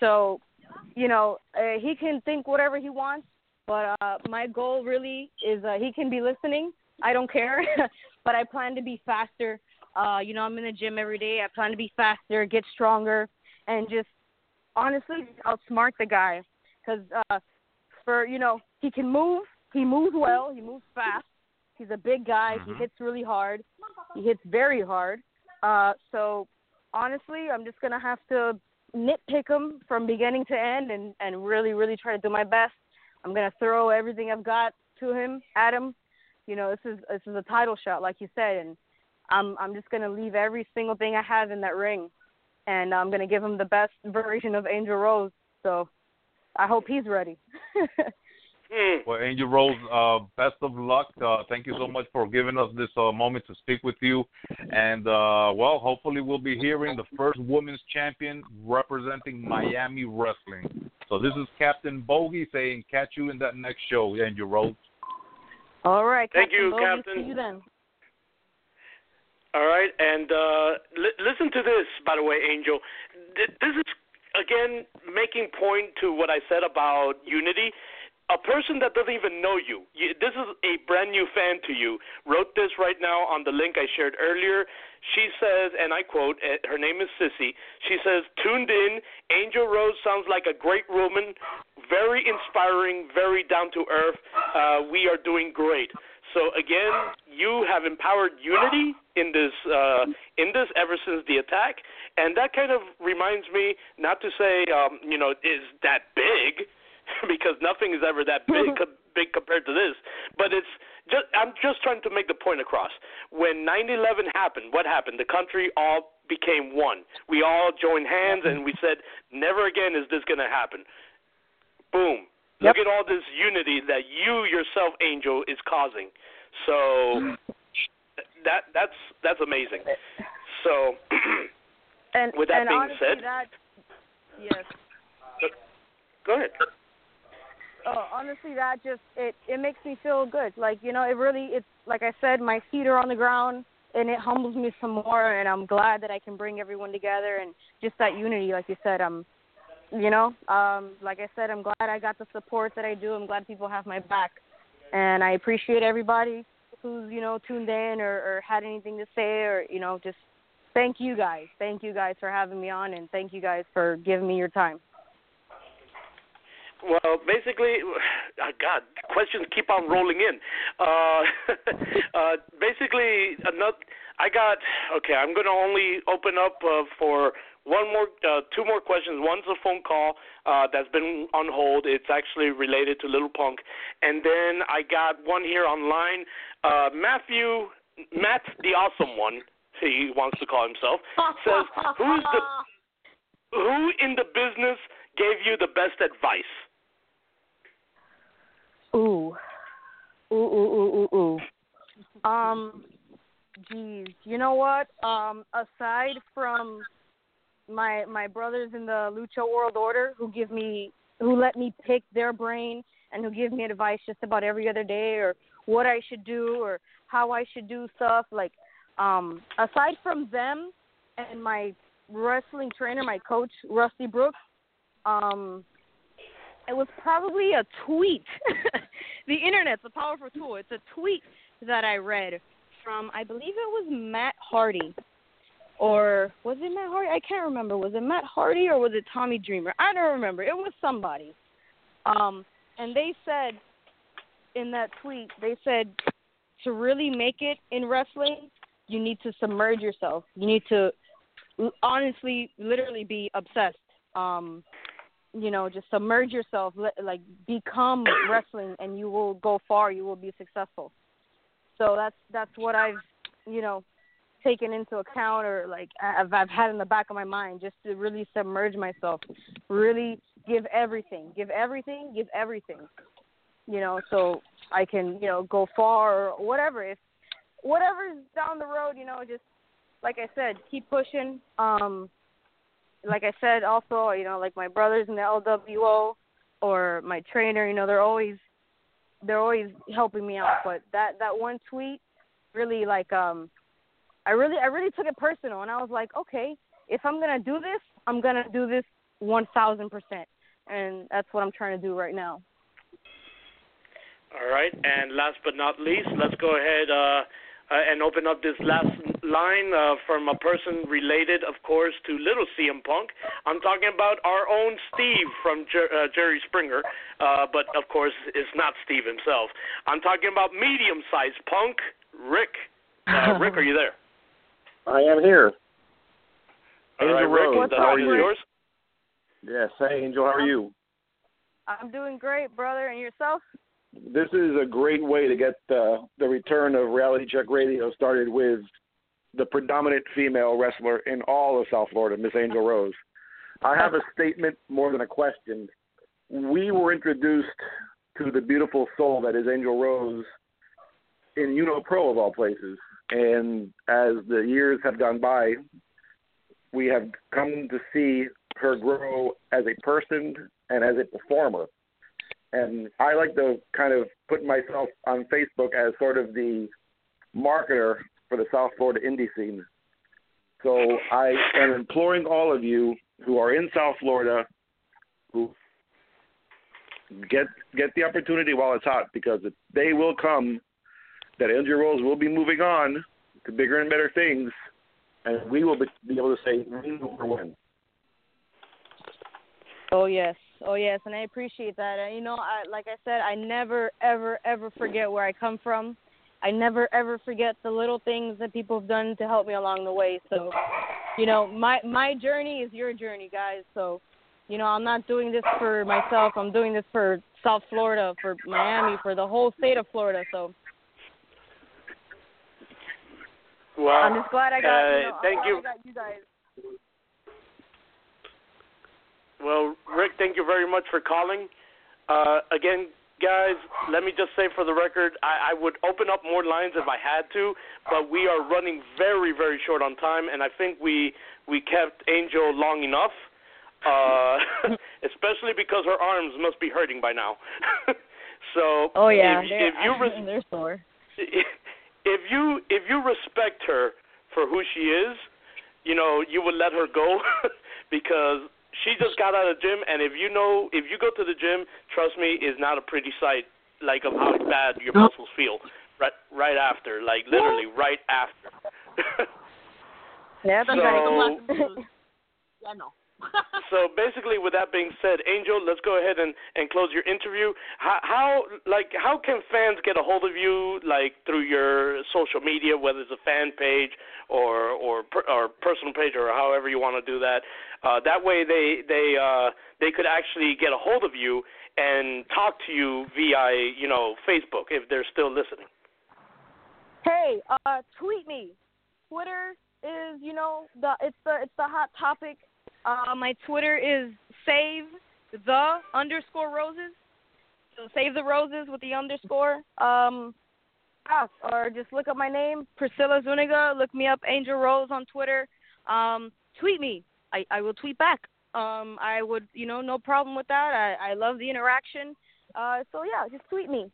S9: So you know, uh, he can think whatever he wants, but uh, my goal really is uh, he can be listening. I don't care, (laughs) but I plan to be faster. Uh, you know, I'm in the gym every day. I plan to be faster, get stronger, and just honestly outsmart the guy. Because uh, for you know, he can move. He moves well. He moves fast. He's a big guy. He hits really hard. He hits very hard. Uh, so honestly, I'm just gonna have to nitpick him from beginning to end and and really really try to do my best. I'm gonna throw everything I've got to him at him. You know, this is this is a title shot, like you said, and I'm I'm just gonna leave every single thing I have in that ring, and I'm gonna give him the best version of Angel Rose. So I hope he's ready. (laughs)
S4: Hmm.
S13: Well, Angel Rose, uh, best of luck. Uh, thank you so much for giving us this uh, moment to speak with you. And, uh, well, hopefully we'll be hearing the first women's champion representing Miami Wrestling. So this is Captain Bogey saying, catch you in that next show, Angel Rose.
S9: All right.
S4: Thank
S9: Captain
S4: you,
S9: Bogey,
S4: Captain.
S9: See you then.
S4: All right, and uh, li- listen to this, by the way, Angel. Th- this is again making point to what I said about unity a person that doesn't even know you, you, this is a brand new fan to you, wrote this right now on the link I shared earlier. She says, and I quote, eh, her name is Sissy. She says, tuned in, Angel Rose sounds like a great woman, very inspiring, very down to earth. Uh, we are doing great. So again, you have empowered unity in this uh, in this ever since the attack, and that kind of reminds me not to say um, you know is that big, (laughs) because nothing is ever that big (laughs) big compared to this. But it's just I'm just trying to make the point across. When 9/11 happened, what happened? The country all became one. We all joined hands and we said, never again is this going to happen. Boom.
S9: Yep.
S4: Look at all this unity that you yourself, Angel, is causing. So that that's that's amazing. So (clears throat)
S9: And
S4: with that
S9: and
S4: being
S9: honestly,
S4: said,
S9: that yes.
S4: go ahead.
S9: Oh, honestly, that just it it makes me feel good. Like you know, it really it's like I said, my feet are on the ground. and it humbles me some more and I'm glad that I can bring everyone together and just that unity like you said um you know um like I said I'm glad I got the support that I do I'm glad people have my back and I appreciate everybody who's you know tuned in or, or had anything to say or you know just thank you guys thank you guys for having me on and thank you guys for giving me your time
S4: well, basically, uh, God, questions keep on rolling in. Uh, (laughs) uh, basically, another. I got okay. I'm going to only open up uh, for one more, uh, two more questions. One's a phone call uh, that's been on hold. It's actually related to Little Punk, and then I got one here online. Uh, Matthew, Matt, the awesome one, he wants to call himself, (laughs) says, "Who's the who in the business gave you the best advice?"
S9: Ooh. Ooh, ooh, ooh, ooh, ooh. Um, geez. You know what? Um, aside from my my brothers in the Lucha World Order who give me who let me pick their brain and who give me advice just about every other day or what I should do or how I should do stuff like um aside from them and my wrestling trainer, my coach Rusty Brooks, um it was probably a tweet. (laughs) the internet's a powerful tool. It's a tweet that I read from I believe it was Matt Hardy. Or was it Matt Hardy? I can't remember. Was it Matt Hardy or was it Tommy Dreamer? I don't remember. It was somebody. Um and they said in that tweet, they said to really make it in wrestling, you need to submerge yourself. You need to honestly literally be obsessed. Um you know just submerge yourself like become (coughs) wrestling and you will go far you will be successful. So that's that's what i've you know taken into account or like I've, I've had in the back of my mind just to really submerge myself really give everything give everything give everything you know so i can you know go far or whatever. If whatever's down the road you know just like i said keep pushing um like I said, also, you know, like my brothers in the LWO or my trainer, you know, they're always they're always helping me out. But that that one tweet really like um I really I really took it personal and I was like, okay, if I'm gonna do this, I'm gonna do this one thousand percent. And that's what I'm trying to do right now.
S4: All right, and last but not least, let's go ahead uh, uh, and open up this last line uh, from a person related, of course, to Little CM Punk. I'm talking about our own Steve from Jer- uh, Jerry Springer, uh, but of course, it's not Steve himself. I'm talking about medium-sized Punk, Rick. Uh, (laughs) Rick, are you there?
S8: I am here.
S4: All right,
S8: Angel
S4: Rick,
S8: Rose,
S4: the
S8: how are
S4: floor is
S8: you?
S4: yours.
S8: Yes, hey Angel, how are you?
S9: I'm doing great, brother, and yourself?
S8: This is a great way to get uh, the return of Reality Check Radio started with the predominant female wrestler in all of South Florida, Miss Angel Rose. I have a statement more than a question. We were introduced to the beautiful soul that is Angel Rose in Uno Pro of all places. And as the years have gone by, we have come to see her grow as a person and as a performer. And I like to kind of put myself on Facebook as sort of the marketer for the South Florida indie scene. So I am imploring all of you who are in South Florida who get get the opportunity while it's hot because the day will come that Angel Rose will be moving on to bigger and better things, and we will be, able to say know for when.
S9: Oh yes, oh yes, and I appreciate that. You know, I like I said, I never, ever, ever forget where I come from. I never, ever forget the little things that people have done to help me along the way. So, you know, my my journey is your journey, guys. So, you know, I'm not doing this for myself. I'm doing this for South Florida, for Miami, for the whole state of Florida. So,
S4: Well,
S9: I'm just glad I got.
S4: uh,
S9: you know,
S4: thank you.
S9: You guys.
S4: Well, Rick, thank you very much for calling. Uh, again, guys, let me just say for the record, I, I would open up more lines if I had to, but we are running very, very short on time, and I think we we kept Angel long enough, uh, (laughs) especially because her arms must be hurting by now. (laughs) so,
S9: Oh yeah,
S4: if, if you (laughs) res-
S9: they're sore.
S4: if you if you respect her for who she is, you know, you would let her go because she just got out of the gym and if you know if you go to the gym, trust me, is not a pretty sight like of how bad your muscles feel right right after, like literally right after. (laughs)
S9: yeah,
S4: so, (laughs)
S7: yeah, no. (laughs)
S4: so basically, with that being said, Angel, let's go ahead and, and close your interview. How, how like how can fans get a hold of you like through your social media, whether it's a fan page or or or personal page or however you want to do that? Uh, that way, they they uh, they could actually get a hold of you and talk to you via you know Facebook if they're still listening.
S9: Hey, uh, tweet me. Twitter is you know the it's the it's the hot topic uh, my Twitter is save the underscore roses. So save the roses with the underscore. Um, ah, or just look up my name, Priscilla Zuniga. Look me up, Angel Rose on Twitter. Um, tweet me. I, I will tweet back. Um, I would, you know, no problem with that. I, I love the interaction. Uh, so yeah, just tweet me.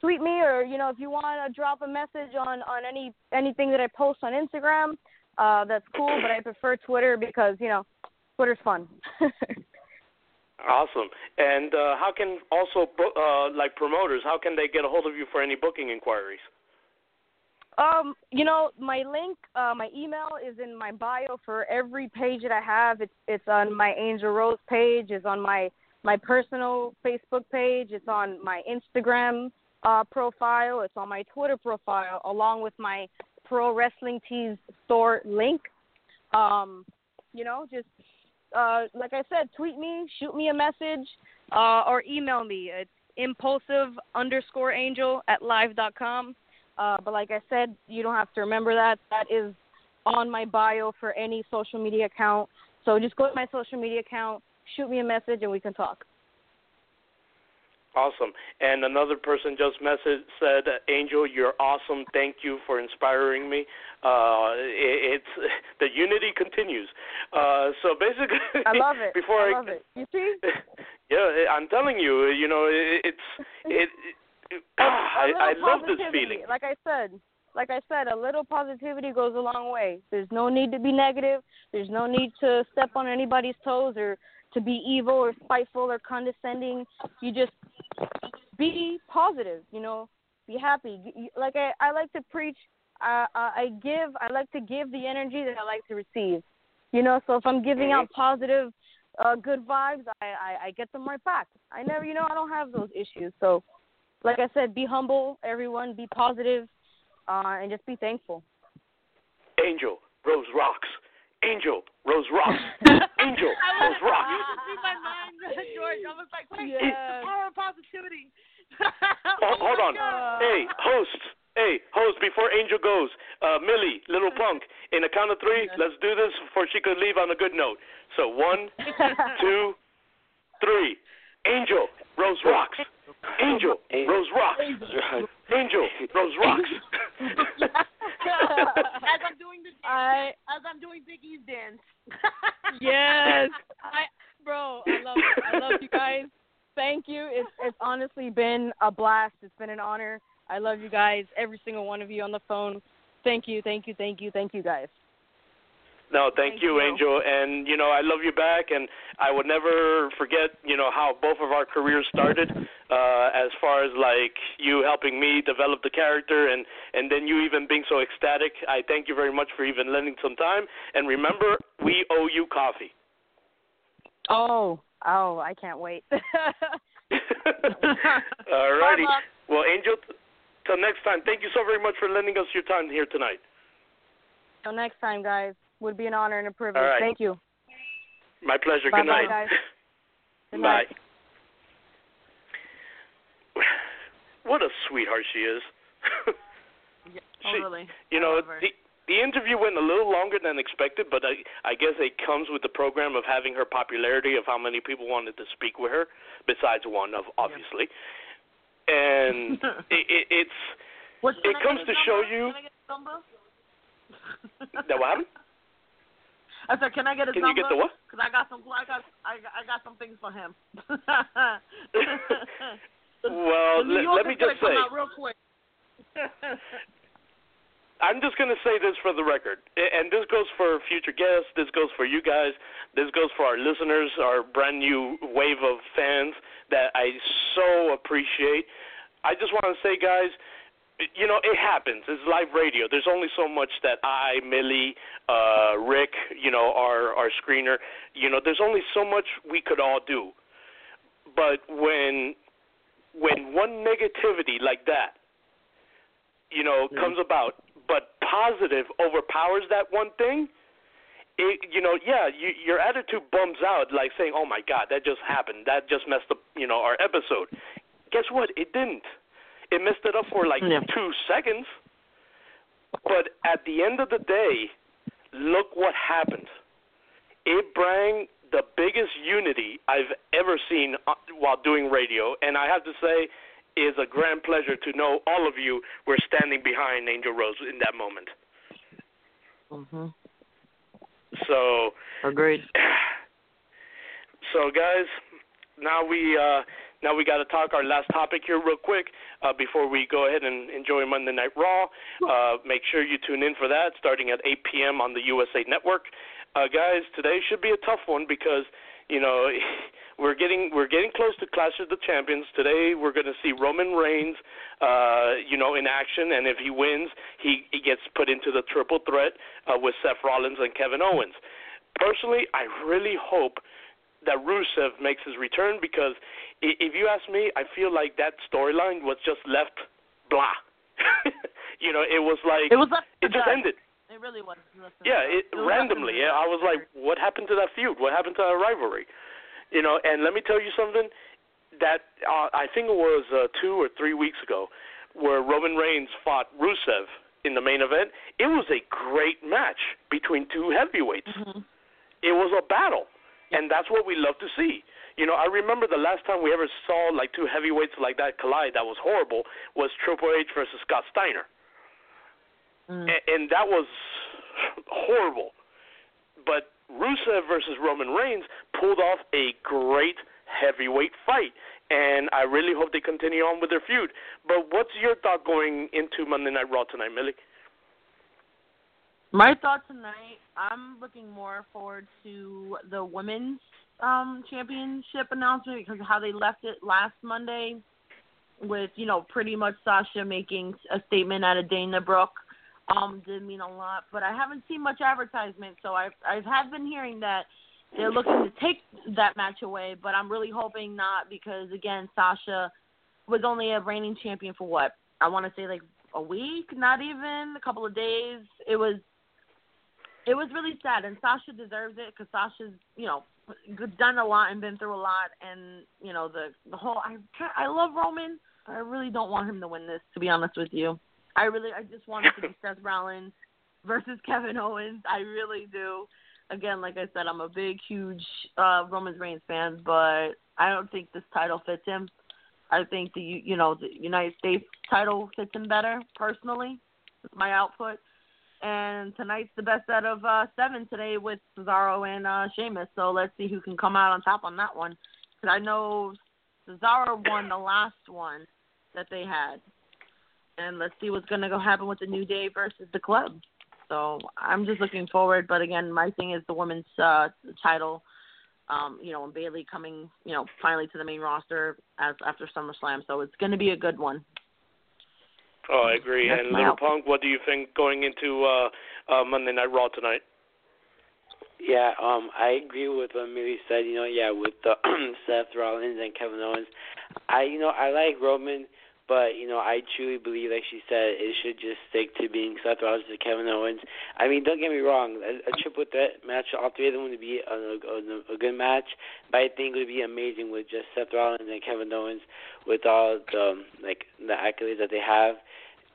S9: Tweet me, or you know, if you want to drop a message on on any anything that I post on Instagram, uh, that's cool. But I prefer Twitter because you know Twitter's fun.
S4: awesome. And uh, how can also uh, like promoters? How can they get a hold of you for any booking inquiries?
S9: Um, you know, my link, uh, my email is in my bio for every page that I have. It's it's on my Angel Rose page. It's on my my personal Facebook page. It's on my Instagram uh, profile. It's on my Twitter profile, along with my Pro Wrestling Tees store link. Um, you know, just uh, like I said, tweet me, shoot me a message, uh, or email me. It's impulsive underscore angel at live dot com. Uh, but like I said, you don't have to remember that. That is on my bio for any social media account. So just go to my social media account, shoot me a message, and we can talk.
S4: Awesome. And another person just messaged said, "Angel, you're awesome. Thank you for inspiring me. Uh, it, it's (laughs) the unity continues. Uh, so basically,
S9: I love it. (laughs)
S4: Before
S9: I,
S4: I
S9: love it. You see? (laughs)
S4: Yeah, I'm telling you. You know, it, it's it. it (clears throat) I, I love this feeling.
S9: Like I said, like I said, a little positivity goes a long way. There's no need to be negative. There's no need to step on anybody's toes or to be evil or spiteful or condescending. You just be positive, you know, be happy. Like I, I like to preach. Uh, I give. I like to give the energy that I like to receive. You know, so if I'm giving out positive, uh, good vibes, I, I, I get them right back. I never, you know, I don't have those issues. So, like I said, be humble, everyone. Be positive, uh, and just be thankful.
S4: Angel Rose rocks. Angel Rose rocks. (laughs) Angel Rose rocks.
S7: You just read my mind, (laughs) George. I was like, wait,
S9: Yes.
S7: the power of positivity. (laughs)
S4: Oh, hold on.
S9: God.
S4: Hey, host. Hey, host. Before Angel goes, uh, Millie, little punk. In a count of three, let's do this before she could leave on a good note. So one, two, three. Angel Rose rocks. Angel Rose rocks. Angel Rose rocks. (laughs)
S7: as I'm doing the (laughs) dance,
S9: I
S7: as I'm doing Big E's dance. (laughs)
S9: yes, I bro, I love it. I love you guys. Thank you. It's it's honestly been a blast. It's been an honor. I love you guys, every single one of you on the phone. Thank you, thank you, thank you, thank you guys.
S4: No, thank,
S9: Thank
S4: you,
S9: you.
S4: Angel. And you know, I love you back, and I would never forget, you know, how both of our careers started. Uh, as far as like you helping me develop the character, and and then you even being so ecstatic. I thank you very much for even lending some time. And remember, we owe you coffee.
S9: Oh, oh, I can't wait. (laughs) (laughs)
S4: All righty. Well, Angel, till next time. Thank you so very much for lending us your time here tonight.
S9: Till next time, guys. Would be an honor and a privilege.
S4: All right.
S9: Thank you.
S4: My pleasure.
S9: Bye
S4: Good
S9: bye,
S4: night.
S9: guys. (laughs) Good
S4: Bye.
S9: night.
S4: What a sweetheart she is. (laughs) She-
S7: totally.
S4: You know, the the interview went a little longer than expected, but I I guess it comes with the program of having her popularity of how many people wanted to speak with her, besides one of obviously. And (laughs) it, it, it's
S7: What, can
S4: it comes to
S7: his
S4: show you
S7: Can I get his number?
S4: that what happened.
S7: I said, can I get his
S4: Can you
S7: number?
S4: get the what?
S7: Because I got some, I got, I I got some things for him. (laughs)
S4: Well, let, let me just say.
S7: come out real quick. (laughs)
S4: I'm just going to say this for the record, and this goes for future guests. This goes for you guys. This goes for our listeners, our brand new wave of fans that I so appreciate. I just want to say, guys, you know, it happens. It's live radio. There's only so much that I, Millie, uh, Rick, you know, our our screener, you know, there's only so much we could all do. But when when one negativity like that, you know, mm-hmm. comes about, but positive overpowers that one thing, it, you know, yeah, you, your attitude bums out, like saying, "Oh my God, that just happened. That just messed up, you know, our episode." Guess what? It didn't. It messed it up for like yeah. two seconds. But at the end of the day, look what happened. It brought the biggest unity I've ever seen uh, while doing radio, and I have to say, is a grand pleasure to know all of you were standing behind Angel Rose in that moment.
S12: Mhm.
S4: So
S12: agreed. (sighs)
S4: So guys, now we uh now we got to talk our last topic here real quick uh, before we go ahead and enjoy Monday Night Raw. Uh, make sure you tune in for that starting at 8 p.m. on the USA Network. Uh, guys, today should be a tough one because you know (laughs) we're getting we're getting close to Clash of the Champions. Today we're going to see Roman Reigns, uh, you know, in action, and if he wins, he he gets put into the triple threat uh, with Seth Rollins and Kevin Owens. Personally, I really hope that Rusev makes his return because if you ask me, I feel like that storyline was just left blah. (laughs) you know, it was like
S7: it was left
S4: it just ended.
S7: It really was.
S4: Yeah, it,
S7: it
S4: randomly. Yeah, I was like, what happened to that feud? What happened to that rivalry? You know, and let me tell you something. That uh, I think it was uh, two or three weeks ago, where Roman Reigns fought Rusev in the main event. It was a great match between two heavyweights.
S7: Mm-hmm.
S4: It was a battle, and that's what we love to see. You know, I remember the last time we ever saw like two heavyweights like that collide that was horrible was Triple H versus Scott Steiner.
S7: Mm.
S4: And, and that was horrible. But Rusev versus Roman Reigns pulled off a great heavyweight fight, and I really hope they continue on with their feud. But what's your thought going into Monday Night Raw tonight, Millie?
S7: My thought tonight, I'm looking more forward to the women's um championship announcement because of how they left it last Monday with, you know, pretty much Sasha making a statement out of Dana Brooke. Um, did mean a lot. But I haven't seen much advertisement, so I've I have been hearing that they're looking to take that match away, but I'm really hoping not because again, Sasha was only a reigning champion for what? I want to say like a week, not even a couple of days. It was it was really sad, and Sasha deserves it because Sasha's, you know, done a lot and been through a lot, and you know the the whole. I I love Roman. I really don't want him to win this, to be honest with you. I really, I just want it to be (laughs) Seth Rollins versus Kevin Owens. I really do. Again, like I said, I'm a big, huge uh Roman Reigns fan, but I don't think this title fits him. I think the you know the United States title fits him better personally. It's my output and tonight's the best out of uh, seven today with Cesaro and uh, Sheamus. So let's see who can come out on top on that one. Because I know Cesaro won the last one that they had, and let's see what's gonna go happen with the New Day versus the Club. So I'm just looking forward. But again, my thing is the women's uh, title. Um, you know, and Bayley coming, you know, finally to the main roster as after SummerSlam. So it's going to be a good one.
S4: Oh, I agree.
S7: That's
S4: and Little
S7: output.
S4: Punk, what do you think going into uh, uh, Monday Night Raw tonight?
S6: Yeah, um, I agree with what Millie said. You know, yeah, with the (clears throat) Seth Rollins and Kevin Owens, I, you know, I like Roman, but you know, I truly believe, like she said, it should just stick to being Seth Rollins and Kevin Owens. I mean, don't get me wrong, a, a triple threat match, all three of them would be a, a, a good match, but I think it would be amazing with just Seth Rollins and Kevin Owens, with all the like the accolades that they have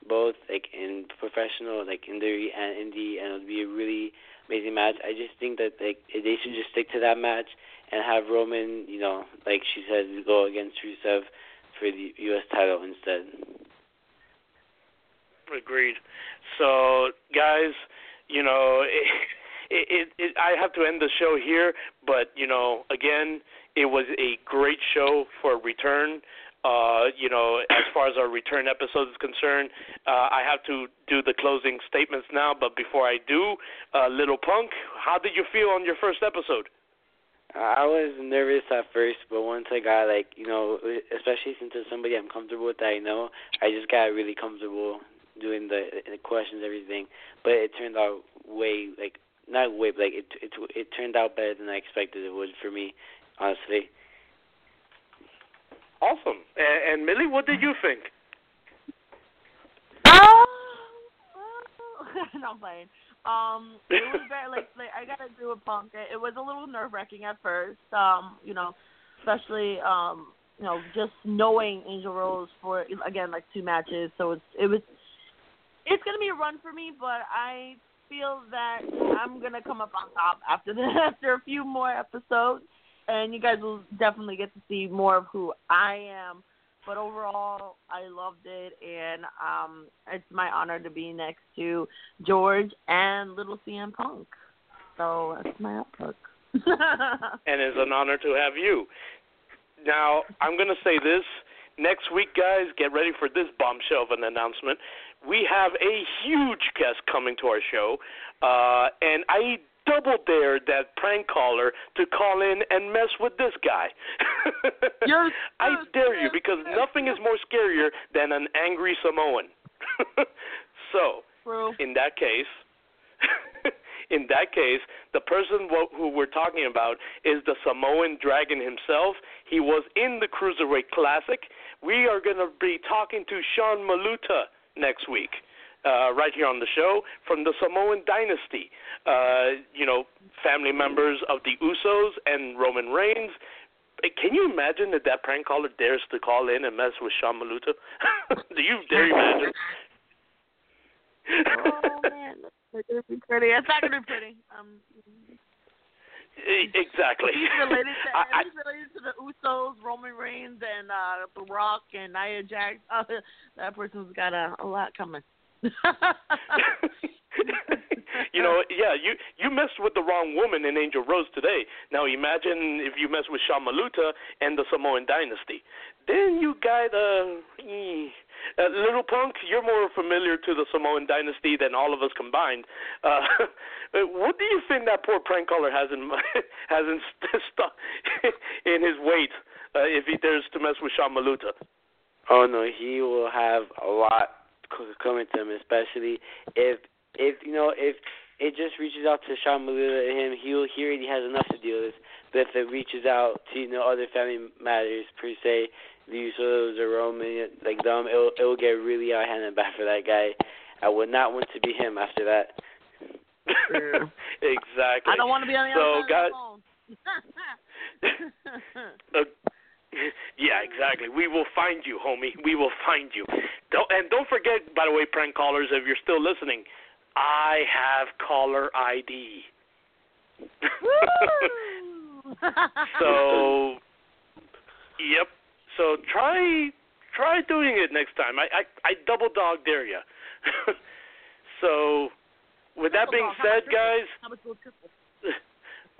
S6: both like in professional, like in uh, the and indie, and it would be a really amazing match. I just think that like they should just stick to that match and have Roman, you know, like she said, go against Rusev for the U.S. title instead.
S4: Agreed. So, guys, you know, (laughs) it, it, it, I have to end the show here, but you know, again, it was a great show for a return. Uh, you know, as far as our return episode is concerned, uh, I have to do the closing statements now. But before I do, uh, Little Punk, how did you feel on your first episode?
S6: I was nervous at first, but once I got like you know, especially since it's somebody I'm comfortable with that I know, I just got really comfortable doing the, the questions, everything. But it turned out way like not way, but like it it it turned out better than I expected it would for me, honestly.
S4: Awesome. And, and Millie, what did you think?
S7: Oh, (laughs) no, I'm playing. Um, it was very like (laughs) like I gotta do a punk. It, it was a little nerve wracking at first. Um, you know, especially um, you know, just knowing Angel Rose for again like two matches. So it's it was it's gonna be a run for me, but I feel that I'm gonna come up on top after (laughs) the after a few more episodes, and you guys will definitely get to see more of who I am. But overall, I loved it, and um, it's my honor to be next to George and Little CM Punk. So that's my outlook. (laughs)
S4: and it's an honor to have you. Now, I'm going to say this. Next week, guys, get ready for this bombshell of an announcement. We have a huge guest coming to our show, uh, and I double dared that prank caller to call in and mess with this guy. (laughs)
S7: yes,
S4: I dare you because nothing is more scarier than an angry Samoan. (laughs) so, in that case, (laughs) in that case, the person who we're talking about is the Samoan Dragon himself. He was in the Cruiserweight Classic. We are going to be talking to Sean Maluta next week uh, right here on the show from the Samoan dynasty. Uh, you know, family members of the Usos and Roman Reigns. Can you imagine that that prank caller dares to call in and mess with Sean Maluta? (laughs) Do you dare you imagine?
S7: oh man, that's gonna be pretty. It's not gonna be pretty. Um,
S4: exactly.
S7: He's related to (laughs)
S4: I,
S7: he's related to the Usos, Roman Reigns, and uh The Rock and Nia Jax. Uh, (laughs) that person's got a, a lot coming. (laughs)
S4: you know, yeah, you you messed with the wrong woman in Angel Rose today. Now imagine if you mess with Sean Maluta and the Samoan Dynasty. Then you got uh, uh Little Punk. You're more familiar to the Samoan Dynasty than all of us combined. Uh, (laughs) what do you think that poor prank caller has in (laughs) has in stuck in his weight uh, if he dares to mess with Sean Maluta?
S6: Oh no, he will have a lot coming to him, especially if if you know if it just reaches out to Sean Maluta and him, he'll he already has enough to deal with. But if it reaches out to you know other family matters per se, the Usos or Roman like them, it'll it'll get really out of hand and bad for that guy. I would not want to be him after that. (laughs)
S4: exactly.
S7: I don't want to be on the
S4: so,
S7: other
S4: God,
S7: side (laughs) (laughs)
S4: uh, (laughs) yeah, exactly. We will find you, homie. We will find you. Don't, and don't forget, by the way, prank callers, if you're still listening, I have caller ID. (laughs) so, yep. So try try doing it next time. I I, I double dog dare you. (laughs) so, with that being said, guys.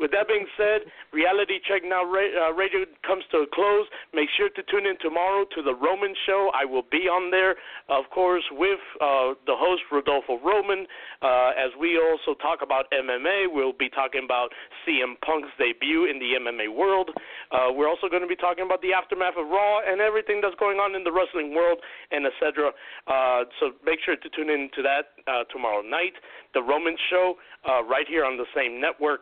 S4: With that being said, Reality Check Now uh, Radio comes to a close. Make sure to tune in tomorrow to the Roman Show. I will be on there, of course, with uh, the host Rodolfo Roman. Uh, as we also talk about MMA, we'll be talking about CM Punk's debut in the MMA world. Uh, we're also going to be talking about the aftermath of Raw and everything that's going on in the wrestling world, and etc. Uh, so make sure to tune in to that uh, tomorrow night. The Roman Show, uh, right here on the same network.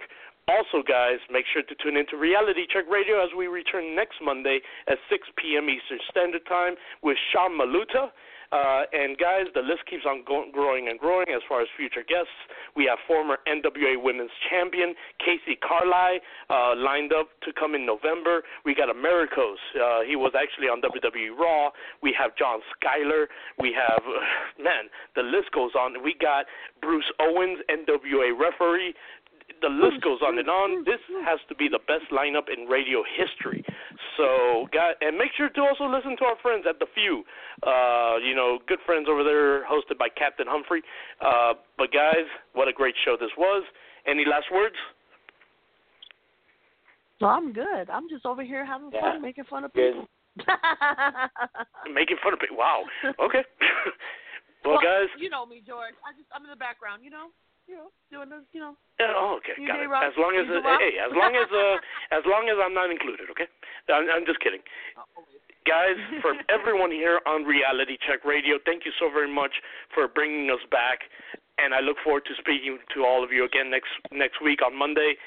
S4: Also, guys, make sure to tune into Reality Check Radio as we return next Monday at 6 p.m. Eastern Standard Time with Sean Maluta. Uh, and guys, the list keeps on go- growing and growing as far as future guests. We have former NWA Women's Champion Casey Carlisle uh, lined up to come in November. We got Americos. Uh, he was actually on WWE Raw. We have John Skyler. We have, (sighs) man, the list goes on. We got Bruce Owens, NWA referee the list goes on and on. This has to be the best lineup in radio history. So, guys, and make sure to also listen to our friends at the Few. Uh, you know, good friends over there, hosted by Captain Humphrey. Uh, but guys, what a great show this was. Any last words?
S7: No, I'm good. I'm just over here having
S6: Yeah.
S7: fun, making fun of people. (laughs)
S4: Making fun of people. Wow. Okay. (laughs) well,
S7: well,
S4: guys.
S7: You know me, George. I just I'm in the background. You know. You know, doing this. You know.
S4: Oh, okay, got it.
S7: rock,
S4: As long as uh, hey, as long as uh, (laughs) as long as I'm not included, okay? I'm, I'm just kidding. Guys, (laughs) for everyone here on Reality Check Radio, thank you so very much for bringing us back, and I look forward to speaking to all of you again next next week on Monday.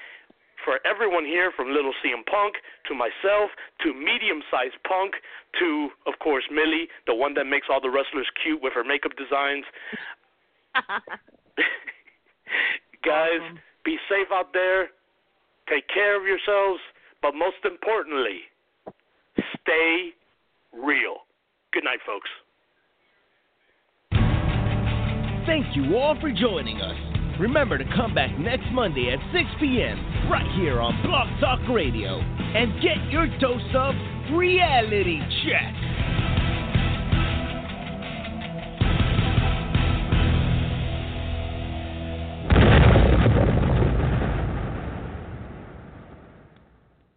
S4: For everyone here, from Little CM Punk to myself to Medium Sized Punk to, of course, Millie, the one that makes all the wrestlers cute with her makeup designs. (laughs) (laughs) Guys, be safe out there. Take care of yourselves. But most importantly, stay real. Good night, folks.
S3: Thank you all for joining us. Remember to come back next Monday at 6 p.m. right here on Block Talk Radio and get your dose of reality check.